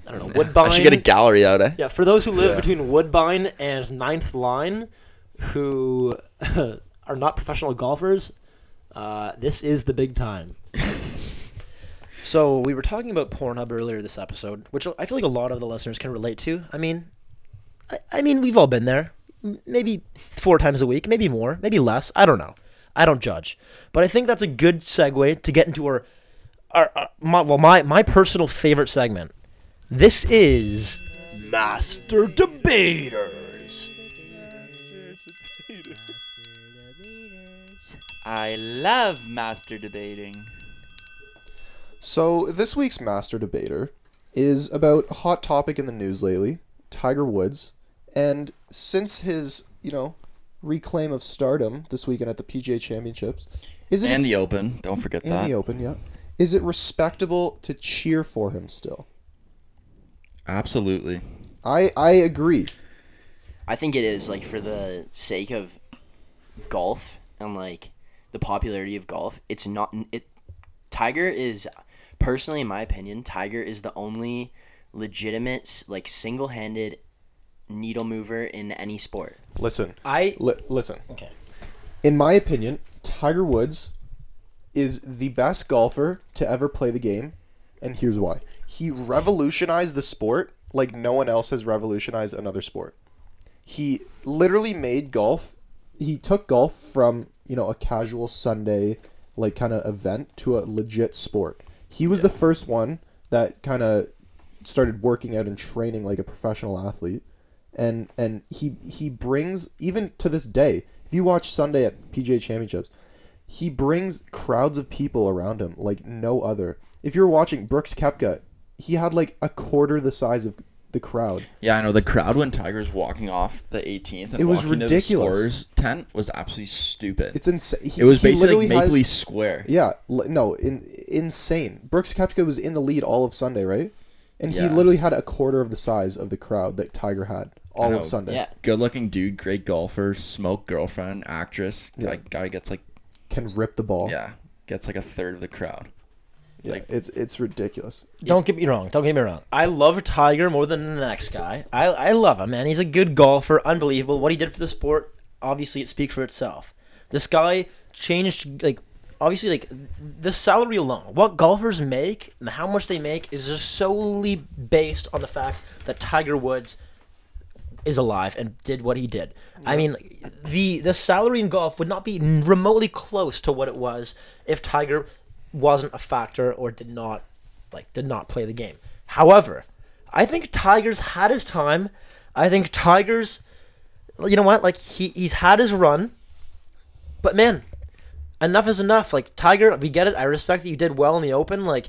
I don't know, Woodbine. I should get a gallery out, eh? Yeah, for those who live Yeah. between Woodbine and Ninth Line, who are not professional golfers, uh, this is the big time. So we were talking about Pornhub earlier this episode, which I feel like a lot of the listeners can relate to. I mean, I, I mean we've all been there, M- maybe four times a week, maybe more, maybe less. I don't know. I don't judge, but I think that's a good segue to get into our, our, our my, well my my personal favorite segment. This is Master Debaters. I love master debating. So this week's master debater is about a hot topic in the news lately, Tiger Woods, and since his you know reclaim of stardom this weekend at the PGA Championships, is it And ex- the Open, don't forget and that. the Open? Yeah, is it respectable to cheer for him still? Absolutely. I I agree. I think it is like for the sake of golf and like the popularity of golf. It's not it. Tiger is personally, in my opinion, Tiger is the only legitimate like single-handed needle mover in any sport. Listen, I li- listen. okay. In my opinion, Tiger Woods is the best golfer to ever play the game, and here's why. He revolutionized the sport like no one else has revolutionized another sport. He literally made golf he took golf from, you know, a casual Sunday like kind of event to a legit sport. He was the first one that kind of started working out and training like a professional athlete. And and he he brings even to this day if you watch sunday at pga championships he brings crowds of people around him like no other. If you're watching Brooks Koepka he had like a quarter the size of the crowd Yeah, I know. The crowd when Tiger's walking off the 18th and It was walking to the ridiculous. tent was absolutely stupid. it's insane it was basically like Maple Leaf Square. yeah li- no in, insane Brooks Koepka was in the lead all of sunday right and he literally had a quarter of the size of the crowd that tiger had all of sunday Yeah, Good-looking dude, great golfer, smoke girlfriend, actress. Yeah. Like guy gets like can rip the ball yeah, gets like a third of the crowd. Yeah like- it's it's ridiculous Don't get me wrong. Don't get me wrong. I love Tiger more than the next guy. I, I love him, man. He's a good golfer. Unbelievable. What he did for the sport, obviously, it speaks for itself. This guy changed, like, obviously, like, the salary alone. What golfers make and how much they make is just solely based on the fact that Tiger Woods is alive and did what he did. I mean, the the salary in golf would not be remotely close to what it was if Tiger wasn't a factor or did not like did not play the game. However, I think Tiger's had his time. I think Tiger's you know what? Like he he's had his run. But man, enough is enough. Like Tiger, we get it. I respect that you did well in the open. Like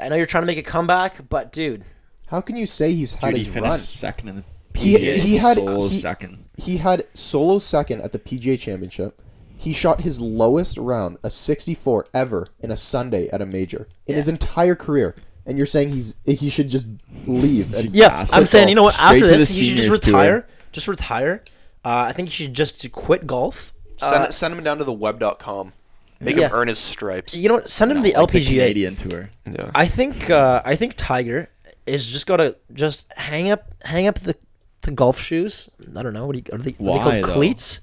I know you're trying to make a comeback, but dude, how can you say he's had Dude, he his finished run second in the He- PGA. he had- solo he- second. he had solo second at the PGA Championship. He shot his lowest round, a 64 ever in a Sunday at a major in his entire career. And you're saying he's he should just leave and Yeah, Pass I'm it saying, all. you know what? Straight After to the this, he should just seniors tour. retire. Just retire. Uh, I think he should just quit golf. Send, Uh, send him down to the web.com. Make Yeah. him earn his stripes. you know what? Send him to the Like the LPGA. Canadian tour. Yeah. I think uh, I think Tiger is just gotta just hang up hang up the, the golf shoes. I don't know what do you, are they, are they Why, called though? cleats?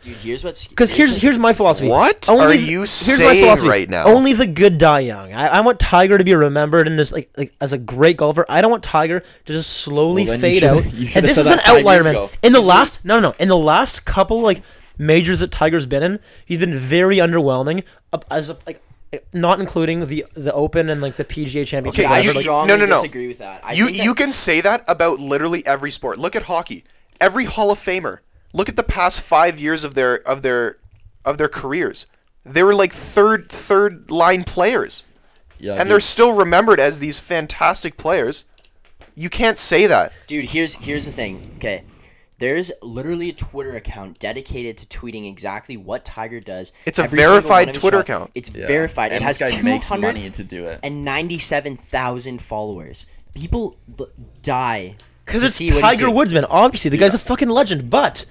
Dude, here's what's Because here's here's my philosophy. What Only are the- you here's my saying philosophy. right now? Only the good die young. I, I want Tiger to be remembered and as like, like as a great golfer. I don't want Tiger to just slowly Well, fade out. And this is an outlier, man. ago. In the last no no in the last couple like majors that Tiger's been in, he's been very underwhelming. uh, As a, like not including the the Open and like the PGA Championship. Okay, I whatever, you- like, strongly no, no, no. disagree with that. I you think that- you can say that about literally every sport. Look at hockey. Every Hall of Famer. Look at the past five years of their of their of their careers. They were like third third line players, Yeah, and dude. they're still remembered as these fantastic players. You can't say that. Dude, here's here's the thing. Okay. There's literally a Twitter account dedicated to tweeting exactly what Tiger does. It's a every verified one of his Twitter shots. account. It's Yeah. verified. And it has this guy makes money to do it. and 97,000 followers. People l- die Because it's see Tiger doing. Woods, man. Obviously, the guy's a fucking legend. But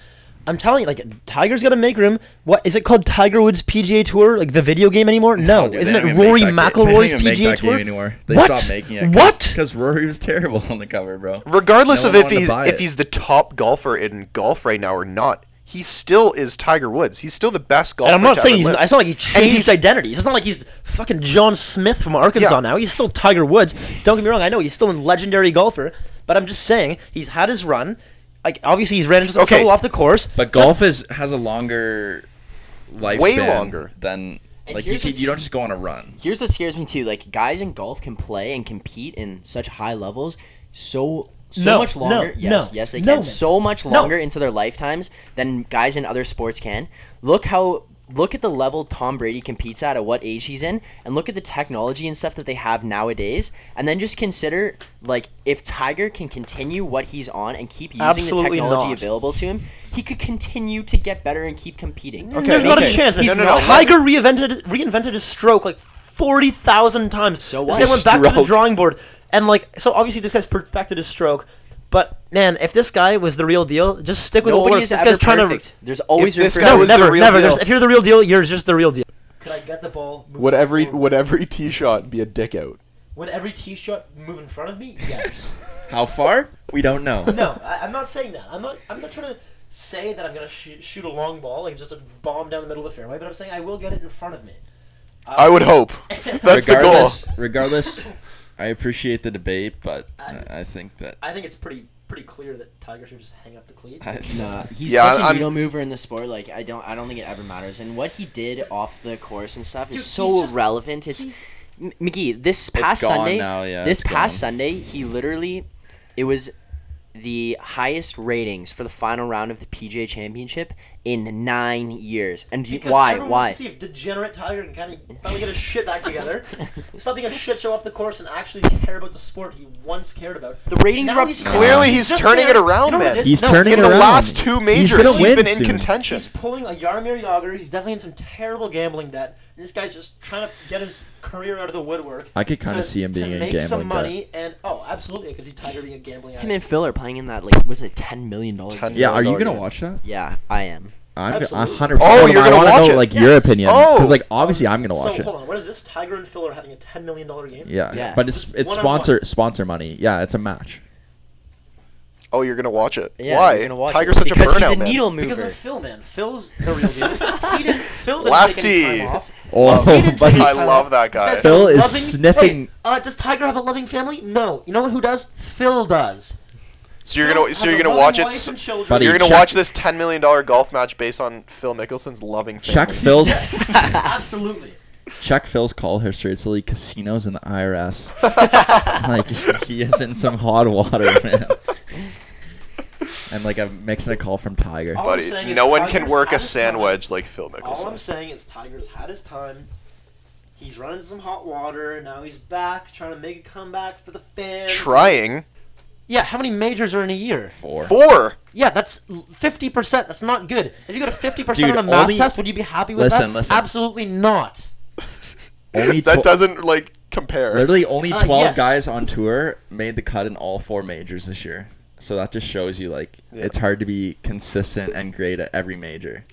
I'm telling you, like, Tiger's got to make room. What is it called? Tiger Woods PGA Tour, like the video game anymore? No, Oh, dude, isn't it Rory make that game- McIlroy's they make PGA that Tour game anymore. They what? stopped making it. What? Because Rory was terrible on the cover, bro. Regardless No of if he's if he's the top golfer in golf right now or not, he still is Tiger Woods. He's still the best golfer. And I'm not to saying he's. live. It's not like he changed he's- identities. It's not like he's fucking John Smith from Arkansas Yeah. now. He's still Tiger Woods. Don't get me wrong. I know he's still a legendary golfer, but I'm just saying he's had his run. Like obviously he's ran into some Okay. trouble off the course. But golf is has a longer lifespan. Way longer. than And like you, can, you don't just go on a run. Here's what scares me too. Like guys in golf can play and compete in such high levels so so No, much no, longer. yes, no, yes, they no, can man. so much No. longer into their lifetimes than guys in other sports can. Look how look at the level Tom Brady competes at at what age he's in and look at the technology and stuff that they have nowadays and then just consider like if Tiger can continue what he's on and keep using Absolutely the technology not. available to him, he could continue to get better and keep competing. There's not a chance. man. No, no, no. Tiger reinvented reinvented his stroke like forty thousand times. So this guy went back to the drawing board, and like so obviously this guy's perfected his stroke. But man, if this guy was the real deal, just stick with Nobody what works. is This ever guy's trying perfect. There's always If this guy to. was No, the never, real never. deal- If you're the real deal, you're just the real deal. Could I get the ball? Would every forward? would every tee shot be a dick out? Would every tee shot move in front of me? Yes. How far? We don't know. no, I, I'm not saying that. I'm not. I'm not trying to say that I'm gonna sh- shoot a long ball, like just a bomb down the middle of the fairway. But I'm saying I will get it in front of me. I would hope. That's the goal. regardless, regardless, I appreciate the debate, but I, I think that I think it's pretty pretty clear that Tiger should just hang up the cleats. I, Nah, he's Yeah, such a I'm- needle mover in the sport. Like I don't, I don't think it ever matters. And what he did off the course and stuff Dude, is he's so just- relevant. It's M- McGee. This past gone Sunday, now, yeah, this it's past gone. Sunday, he literally, it was the highest ratings for the final round of the PGA Championship in nine years. And you, Because why? everyone Why? Wants to see if degenerate Tiger can kind of finally get his shit back together. Stop being a shit show off the course and actually care about the sport he once cared about. The ratings Now were up. he's- Clearly, he's just turning there- it around, you know man. He's No, turning In it the last two majors, gonna he's win been in soon. contention. He's pulling a Jaromir Jagr. He's definitely in some terrible gambling debt. And this guy's just trying to get his career out of the woodwork. I could kinda see him to being in make gambling some debt. money. And oh, absolutely, because he's Tiger being a gambling Him addict. and Phil are playing in that like was it ten million dollars? Yeah, are you gonna dollar watch that? Yeah, I am. I'm gonna- 100%. Oh, you're gonna wanna watch know it? like your Yes. opinion Oh. because like obviously I'm gonna watch so it. hold on, what is this? Tiger and Phil are having a ten million dollar game. Yeah, Yeah. but it's it's One-on-one. sponsor sponsor money. Yeah, it's a match. Oh, you're gonna watch it? Yeah, Why? you're gonna watch Tiger's it. such because a burnout he's a man. needle Because of Phil, man. Phil's the real deal. he didn't. Phil didn't Lefty. take any time off. Oh, He didn't but I love that guy. guy's Phil is loving- sniffing- Wait, uh, does Tiger have a loving family? No. You know what? Who does? Phil does. So you're gonna, so you're gonna watch it. wife s- and children. Buddy, You're gonna check- watch this ten million dollar golf match based on Phil Mickelson's loving check family. Phil's Absolutely. check Phil's call history. It's like casinos and the IRS. like he is in some hot water, man. and like I'm mixing a call from Tiger. All Buddy, no one can work a his sand time. wedge like Phil Mickelson. All I'm saying is Tiger's had his time. He's running into some hot water. and Now he's back, trying to make a comeback for the fans. Trying Yeah, how many majors are in a year? Four. four. Yeah, that's fifty percent. That's not good. If you got a fifty percent on a math only- test, would you be happy with Listen, that? listen. Absolutely not. Only That doesn't like compare. literally only Uh, 12 yes. guys on tour made the cut in all four majors this year. So that just shows you like Yeah. it's hard to be consistent and great at every major.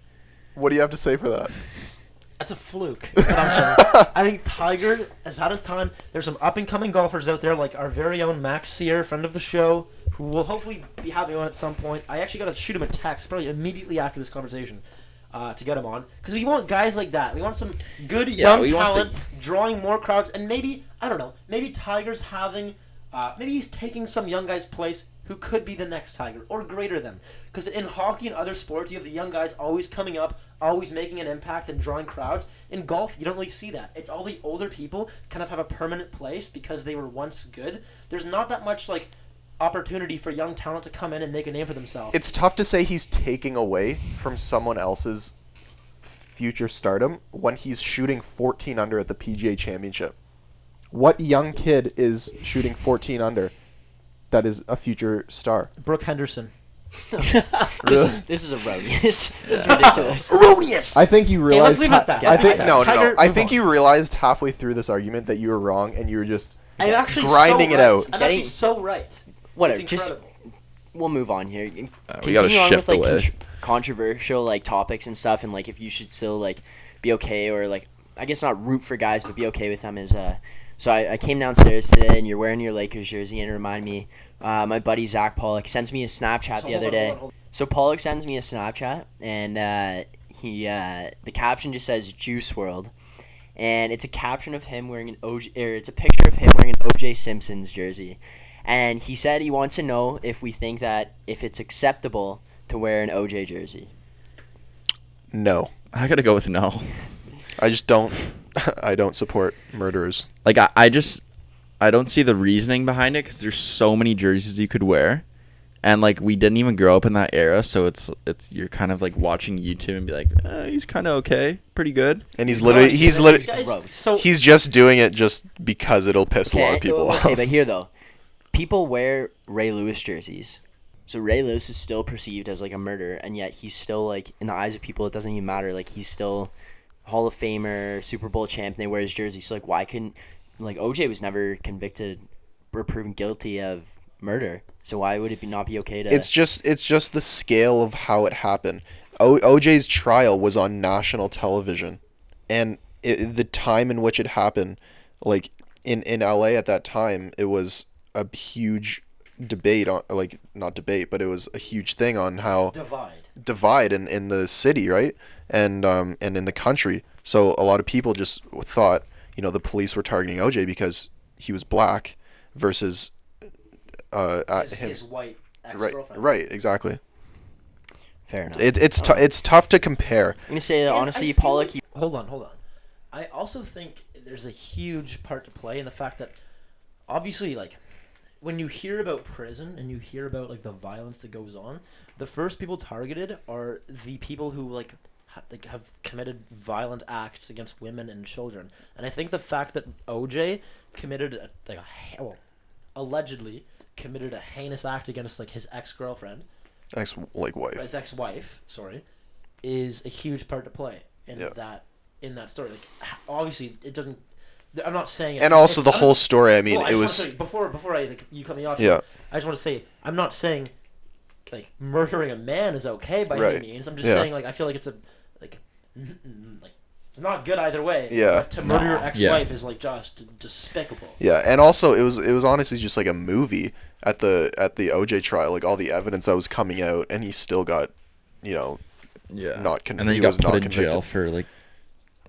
What do you have to say for that? That's a fluke. That's I'm saying. I think Tiger has had his time. There's some up and coming golfers out there, like our very own Max Sear, friend of the show, who will hopefully be having on at some point. I actually got to shoot him a text probably immediately after this conversation. uh, to get him on because we want guys like that. We want some good Yeah, young talent the- drawing more crowds, and maybe I don't know, maybe Tigers having, uh, maybe he's taking some young guy's place who could be the next Tiger or greater than. Because in hockey and other sports, you have the young guys always coming up, always making an impact and drawing crowds. In golf, you don't really see that. It's all the older people kind of have a permanent place because they were once good. There's not that much like opportunity for young talent to come in and make a name for themselves. It's tough to say he's taking away from someone else's future stardom when he's shooting 14 under at the PGA Championship. What young kid is shooting 14 under that is a future star? Brooke Henderson. This is this is erroneous. this is ridiculous. Erroneous. I think you let's realized. leave it ha- at that. I think Yeah. No, no, Tiger, no. I move think on. you realized halfway through this argument that you were wrong and you were just I'm actually grinding so it right. out. I'm Getting- actually so right. Whatever. It's Just incredible. we'll move on here. Uh, we Continue gotta on shift with like away. contr- controversial like topics and stuff, and like if you should still like be okay or like I guess not root for guys, but be okay with them is uh. So I, I came downstairs today, and you're wearing your Lakers jersey, and it reminded me, uh, my buddy Zach Pollock sends me a Snapchat So the other on, day. hold on, hold So Pollock sends me a Snapchat, and uh, he uh, the caption just says Juice World, and it's a caption of him wearing an OJ, or it's a picture of him wearing an OJ Simpson's jersey, and he said he wants to know if we think that if it's acceptable to wear an OJ jersey. no. I gotta go with no. I just don't. I don't support murderers. Like I, I just I don't see the reasoning behind it because there's so many jerseys you could wear, and like we didn't even grow up in that era, so it's it's you're kind of like watching YouTube and be like, uh, he's kind of okay, pretty good. And he's literally Gross. he's literally Gross. So he's just doing it just because it'll piss a lot of people okay, off. but here though, people wear Ray Lewis jerseys. So Ray Lewis is still perceived as like a murderer, and yet he's still like in the eyes of people, it doesn't even matter. Like he's still Hall of Famer, Super Bowl champ, and they wear his jersey. So like, why couldn't like OJ was never convicted or proven guilty of murder? So why would it be not be okay to? It's just it's just the scale of how it happened. O- OJ's trial was on national television, and it, the time in which it happened, like in in LA at that time, it was a huge debate on like not debate, but it was a huge thing on how divide. Divide in, in the city, right? And um and in the country. So a lot of people just thought, you know, the police were targeting OJ because he was black versus uh, uh His, him. his white Right, ex-girlfriend. right, exactly. fair enough. It, it's tou- it's tough to compare. I'm gonna say And honestly, I feel Pollock. like- hold on, hold on. I also think there's a huge part to play in the fact that, obviously, like, when you hear about prison and you hear about like the violence that goes on, the first people targeted are the people who like. ha- Like have committed violent acts against women and children, and I think the fact that OJ committed a, like a ha- well, allegedly committed a heinous act against like his ex girlfriend, Ex like wife. his ex-wife, sorry, is a huge part to play in Yeah. that in that story. Like, obviously, it doesn't. I'm not saying. It's, And also the I'm whole story. I mean, Well, I it was say, before before I like, you cut me off. Yeah. I just want to say I'm not saying like murdering a man is okay by Right. any means. I'm just Yeah. saying like I feel like it's a like like it's not good either way. Yeah. But to murder your Nah. ex-wife is like just despicable. yeah, and also it was it was honestly just like a movie at the at the OJ trial. Like all the evidence that was coming out, and he still got, you know, Yeah. Not con- and then he he got was put not in jail convicted. for like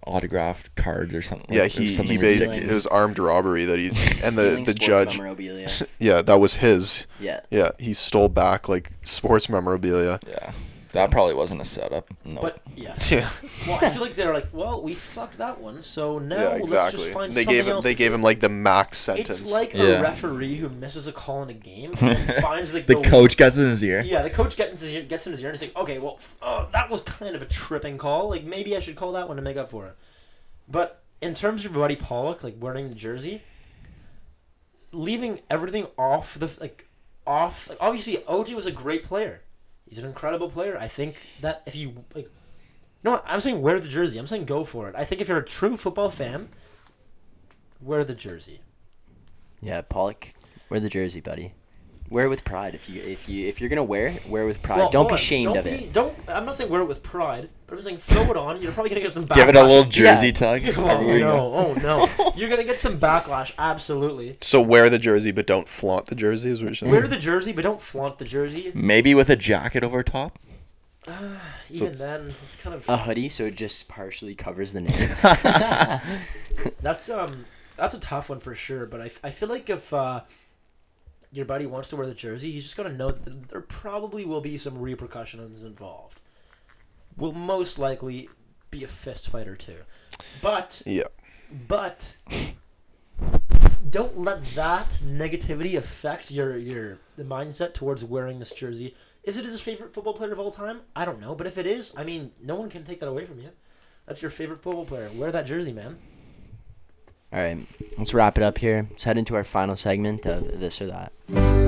autographed cards or something. yeah, like, it he was he something made, ridiculous. it was armed robbery that he and the the judge. Yeah, that was his. Yeah. Yeah, he stole back like sports memorabilia. yeah, that probably wasn't a setup. No. But yeah. Yeah, Well, I feel like they're like, well, we fucked that one, so now yeah, let's just find They something gave him else they gave him like the max sentence. It's like a referee who misses a call in a game and finds like the coach gets in his ear. Yeah, the coach gets in his ear, gets in his ear and he's like, okay, well, uh, that was kind of a tripping call. Like maybe I should call that one to make up for it. But in terms of your buddy Pollock, like wearing the jersey, leaving everything off the like off. Like, obviously, OJ was a great player. He's an incredible player. I think that if you like, no? I'm saying wear the jersey. I'm saying go for it. I think if you're a true football fan, wear the jersey. Yeah, Pollock, wear the jersey, buddy. Wear it with pride. If you if you if you're gonna wear it, wear it with pride. Well, don't be on. ashamed Don't of be- it. Don't. I'm not saying wear it with pride, but I'm saying throw it on. You're probably gonna get some. Backlash. Give it a little jersey Yeah. tug. Oh everywhere you go. no! Oh no! You're gonna get some backlash. Absolutely. so wear the jersey, but don't flaunt the jersey. Is what you're saying? Wear the jersey, but don't flaunt the jersey. Maybe with a jacket over top. Even it's- then, it's kind of A hoodie, so it just partially covers the name. that's um that's a tough one for sure. But I, I feel like if uh, your buddy wants to wear the jersey, he's just gonna know that there probably will be some repercussions involved. Will most likely be a fist fight or two, but Yeah. but don't let that negativity affect your your the mindset towards wearing this jersey. Is it his favorite football player of all time? I don't know, but if it is, I mean, no one can take that away from you. That's your favorite football player. Wear that jersey, man. All right, let's wrap it up here. Let's head into our final segment of this or that.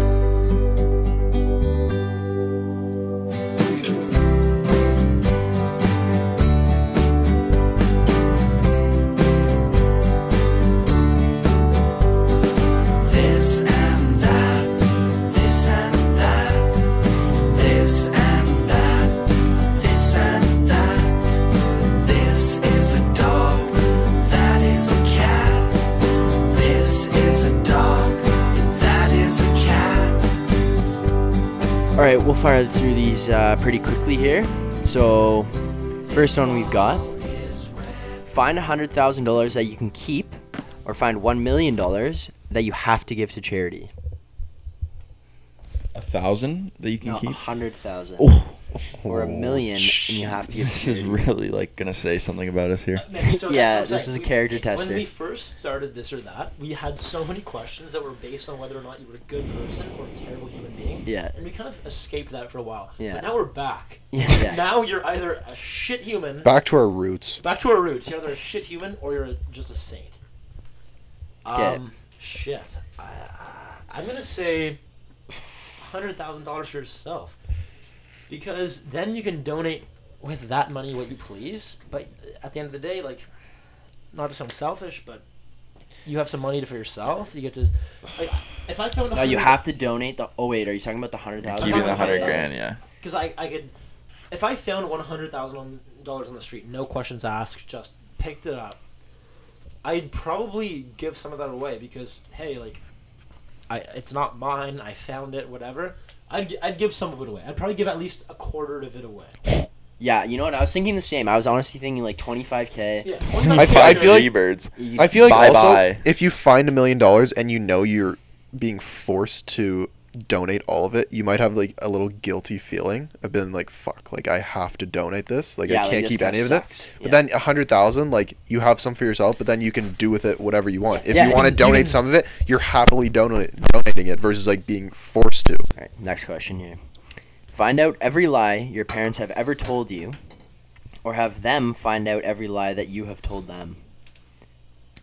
Fire through these uh, pretty quickly here. So, first one we've got: find hundred thousand dollars that you can keep, or find one million dollars that you have to give to charity. A thousand that you can No, a keep. hundred thousand, Oh, or a million, and you have to give. This is really like gonna say something about us here. So Yeah, that's what I'm this saying. is a We- character tester. When we first started this or that, we had so many questions that were based on whether or not you were a good person or a terrible human being. Yeah. And we kind of escaped that for a while. Yeah. But now we're back. Yeah. yeah. Now you're either a shit human. Back to our roots. Back to our roots. You're either a shit human or you're just a saint. 'Kay. Um, shit. I, I'm gonna say hundred thousand dollars for yourself, because then you can donate with that money what you please. But at the end of the day, like, not to sound selfish, but you have some money for yourself. You get to, like, if I found. No, you have to donate the. Oh wait, are you talking about the hundred thousand? Keeping the hundred grand, yeah. because I, I could if I found one hundred thousand dollars on the street, no questions asked, just picked it up, I'd probably give some of that away because hey, like, I it's not mine. I found it, whatever. I'd I'd give some of it away. I'd probably give at least a quarter of it away. Yeah, you know what? I was thinking the same. I was honestly thinking like twenty five k. Yeah, I fe- I feel like- G-birds. I feel like Bye also bye. if you find a million dollars and you know you're being forced to donate all of it, you might have like a little guilty feeling of being like, "Fuck, like I have to donate this. Like Yeah, I can't this keep kinda any of sucks. it." Yeah. But then a hundred thousand, like you have some for yourself, but then you can do with it whatever you want. If Yeah, you you want to can- you donate can- some of it, you're happily donate, donating it versus like being forced to. All right, next question here. Find out every lie your parents have ever told you, or have them find out every lie that you have told them.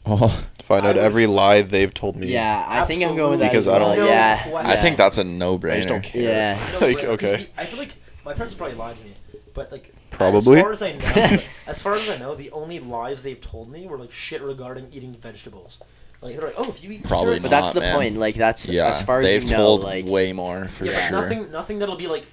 Oh, Find I out would- every lie they've told me. Yeah, I think I'm going with that Because as I don't- No yeah, question. I think that's a no-brainer. I just don't care. Yeah. No like brainer, 'cause okay. the- I feel like my parents probably lied to me, but like Probably. As far as I know, as far as I know, the only lies they've told me were like shit regarding eating vegetables. Like they're like, oh, if you eat Probably carrots- But that's not, the man. point. Like that's Yeah, as far as they've you know. told Like way more for yeah, but sure. nothing, nothing that'll be like.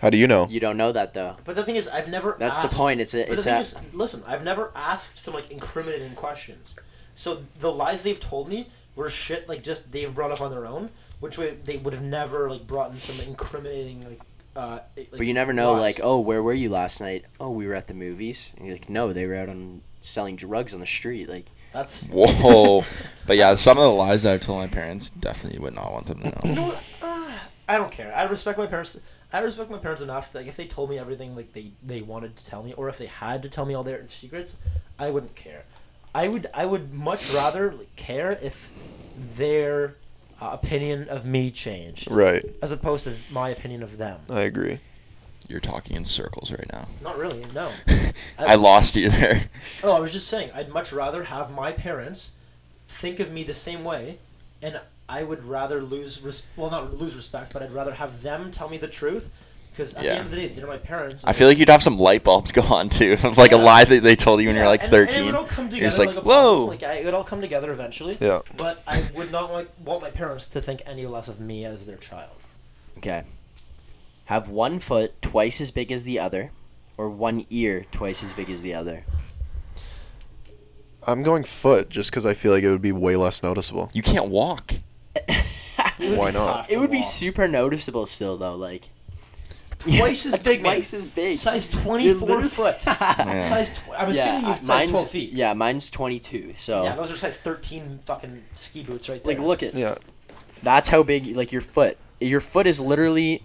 How do you know? you don't know that though. But the thing is, I've never. That's the point. It's a. But It's the thing a. is, listen, I've never asked some like incriminating questions. So the lies they've told me were shit like just they've brought up on their own, which way they would have never like brought in some incriminating like. Uh, like But you never know. lies. Like, oh, where were you last night? Oh, we were at the movies. And you're like, no, they were out on selling drugs on the street. Like, that's Whoa. but yeah, some of the lies that I've told my parents definitely would not want them to You know know. what? Uh, I don't care. I respect my parents. I respect my parents enough that if they told me everything like they, they wanted to tell me, or if they had to tell me all their secrets, I wouldn't care. I would I would much rather like, care if their uh, opinion of me changed, Right. as opposed to my opinion of them. I agree. You're talking in circles right now. Not really. No. I lost you there. Oh, I was just saying. I'd much rather have my parents think of me the same way, and I would rather lose res- well, not lose respect, but I'd rather have them tell me the truth, because at the end of the day, they're my parents. I feel like you'd have some light bulbs go on too, of like a lie that they told you when you're like and, and 13. it would all come together You're just like, like, whoa. puzzle. Like I, it would all come together eventually. Yeah. But I would not like want my parents to think any less of me as their child. okay, have one foot twice as big as the other, or one ear twice as big as the other. I'm going foot just because I feel like it would be way less noticeable. You can't walk. Why not? It to would be super noticeable still, though. Like, twice as big, man. Twice as big. Size 24 literally- foot. Size. Tw- I'm assuming you have size 12 feet. yeah, mine's 22. So Yeah, those are size 13 fucking ski boots right there. like, look at Yeah. that's how big like your foot. Your foot is literally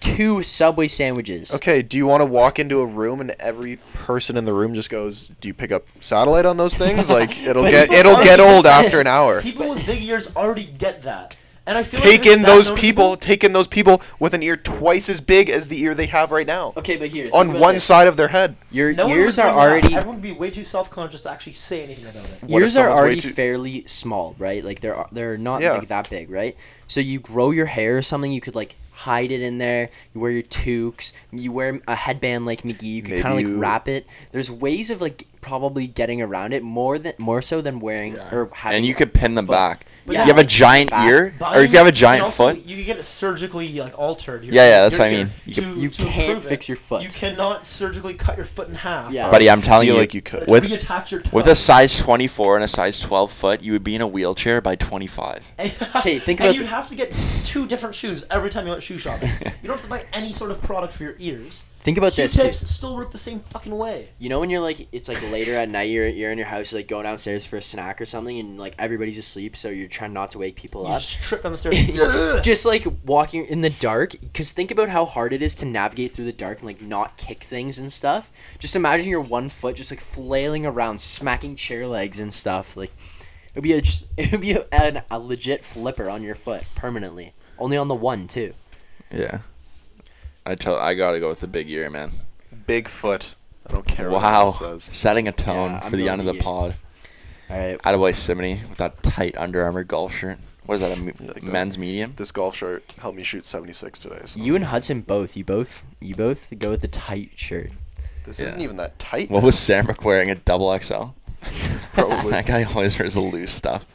two Subway sandwiches. Okay, do you want to walk into a room and every person in the room just goes, "Do you pick up satellite on those things?" Like it'll get it'll get get old after an hour. People with big ears already get that. And I feel like Take if in those noticeable- people, take in those people with an ear twice as big as the ear they have right now. Okay, but here On one this. side of their head. your No ears are bring that already Everyone would be way too self-conscious to actually say anything about it. What ears are already too- fairly small, right? Like they're they're not Yeah. like that big, right? So you grow your hair or something, you could like hide it in there. You wear your toques. You wear a headband like McGee. You can kind of like wrap it. There's ways of like probably getting around it more than more so than wearing or having. And you could pin them foot. back. But if yeah, you have a giant back. ear, But or if you have a you giant also- foot, you can get it surgically like altered. Your- Yeah, yeah, that's your- what I mean. You to- you to can't fix your foot. You cannot surgically cut your foot in half. Yeah. buddy, I'm telling you, like you could. with your toe. with a size 24 and a size 12 foot, you would be in a wheelchair by 25. Okay, think about. and you'd the- have to get two different shoes every time you went shoe shopping. you don't have to buy any sort of product for your ears. Think about this too. Q-tips still work the same fucking way. You know when you're like it's like later at night, you're you're in your house, like going downstairs for a snack or something, and like everybody's asleep, so you're trying not to wake people You up. just trip down the stairs. just like walking in the dark because think about how hard it is to navigate through the dark and like not kick things and stuff just imagine your one foot just like flailing around smacking chair legs and stuff like it would be a just it would be a, an, a legit flipper on your foot permanently only on the one too Yeah. I tell I got to go with the big ear, man. Bigfoot. I don't care what Wow. anyone says. Setting a tone Yeah, for the end of the big ear. pod. all right Attaboy Simony with that tight Under Armour golf shirt. What is that, a me- like that? men's medium? This golf shirt helped me shoot 76 today. So you and hudson both you both you both go with the tight shirt this Yeah. isn't even that tight. What was Samrick wearing? A double XL? Probably. that guy always wears the loose stuff.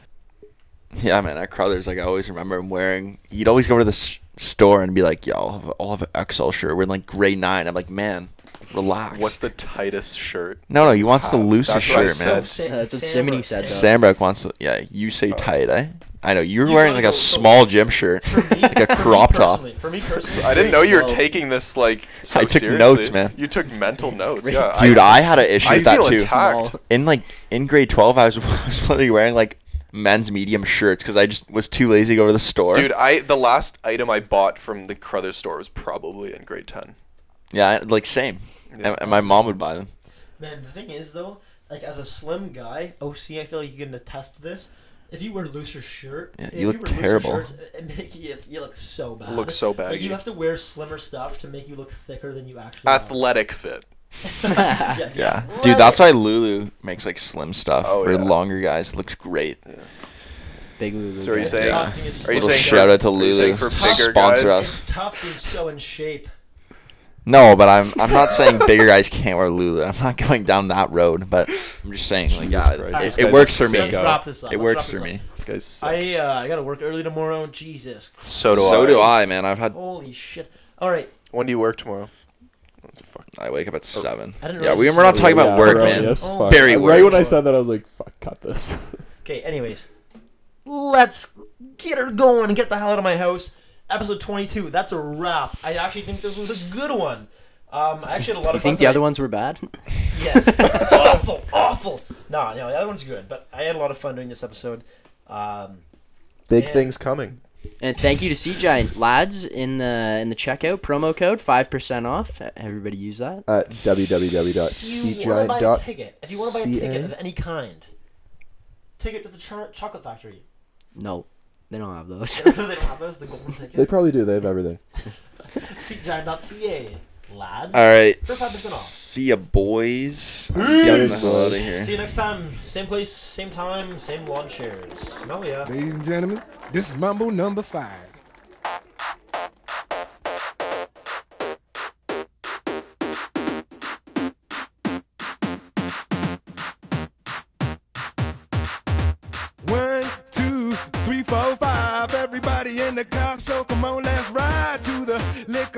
Yeah, man. At Crothers, like I always remember him wearing. He'd always go to the s- store and be like, "Yo, I'll have, I'll have an XL shirt." We're in like grade nine. I'm like, "Man, relax." What's the tightest shirt? No, no. He wants the loosest That's what I shirt, man. said. Yeah, that's what Simony said, though. Samrick wants. The, yeah, you say tight, eh? I know you're You wearing wanna like a go- so- small gym shirt, For me- like a for me crop top. personally- For me personally, I didn't know you were 12. taking this like so I took seriously. notes, man. You took mental notes. Grade Yeah, Dude, I, had an issue I with that feel too. attacked. In like in grade twelve, I was, I was literally wearing like men's medium shirts because I just was too lazy to go to the store. Dude, I the last item I bought from the Crothers store was probably in grade 10. Yeah, like same. And, and my mom would buy them. Man, the thing is though, like as a slim guy, OC, I feel like you can attest to this. If you wear looser shirt, Yeah, if you look wear terrible. Shirts, make you, you look so bad. Look so Like you have to wear slimmer stuff to make you look thicker than you actually Athletic fit. Are. yeah, Yeah, dude, that's why Lulu makes like slim stuff Oh, for yeah. longer guys. It looks great. big Lulu So are you guys. saying? Yeah. Are you Little saying shout out to are you Lulu. saying for bigger Sponsor guys? us. It's tough being so in shape. No, but I'm I'm not saying bigger guys can't wear Lulu. I'm not going down that road. But I'm just saying, like, yeah, it, it works for me. Let's wrap this up. It Let's works wrap for this me. This guy's sick. I uh, I gotta work early tomorrow. Jesus, so do So I. So do I, man. I've had holy shit! All right, When do you work tomorrow? Fuck. I wake up at seven. I didn't Yeah, realize we, we're not was talking about Yeah, work, man. as Oh, fuck. Very Right work. when I said that, I was like, "Fuck, cut this." Okay, anyways, let's get her going and get the hell out of my house. Episode 22, that's a wrap. I actually think this was a good one. Um, I actually had a lot you of fun. think the other ones were bad Yes. awful, awful. No, no, the other one's good. But I had a lot of fun doing this episode. Um, Big Yeah. things coming. And thank you to Seat Giant lads in the in the checkout promo code five percent off. Everybody use that. At if you want to buy a www.seatgiant.ca. ticket, if you want to buy a ticket of any kind, ticket to the cho- chocolate factory. No, they don't have those. they don't have those, the golden ticket. They probably do. They have everything. Seatgiant.ca, lads. All right. For 5% off. See ya, boys. I'm getting the hell out of here. See you next time. Same place, same time, same lawn chairs. Smell ya. Ladies and gentlemen, this is Mambo number five.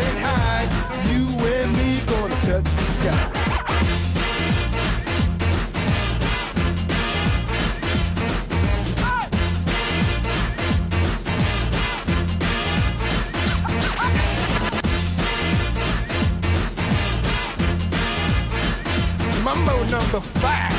Can't hide. You and me gonna touch the sky. Mambo number five.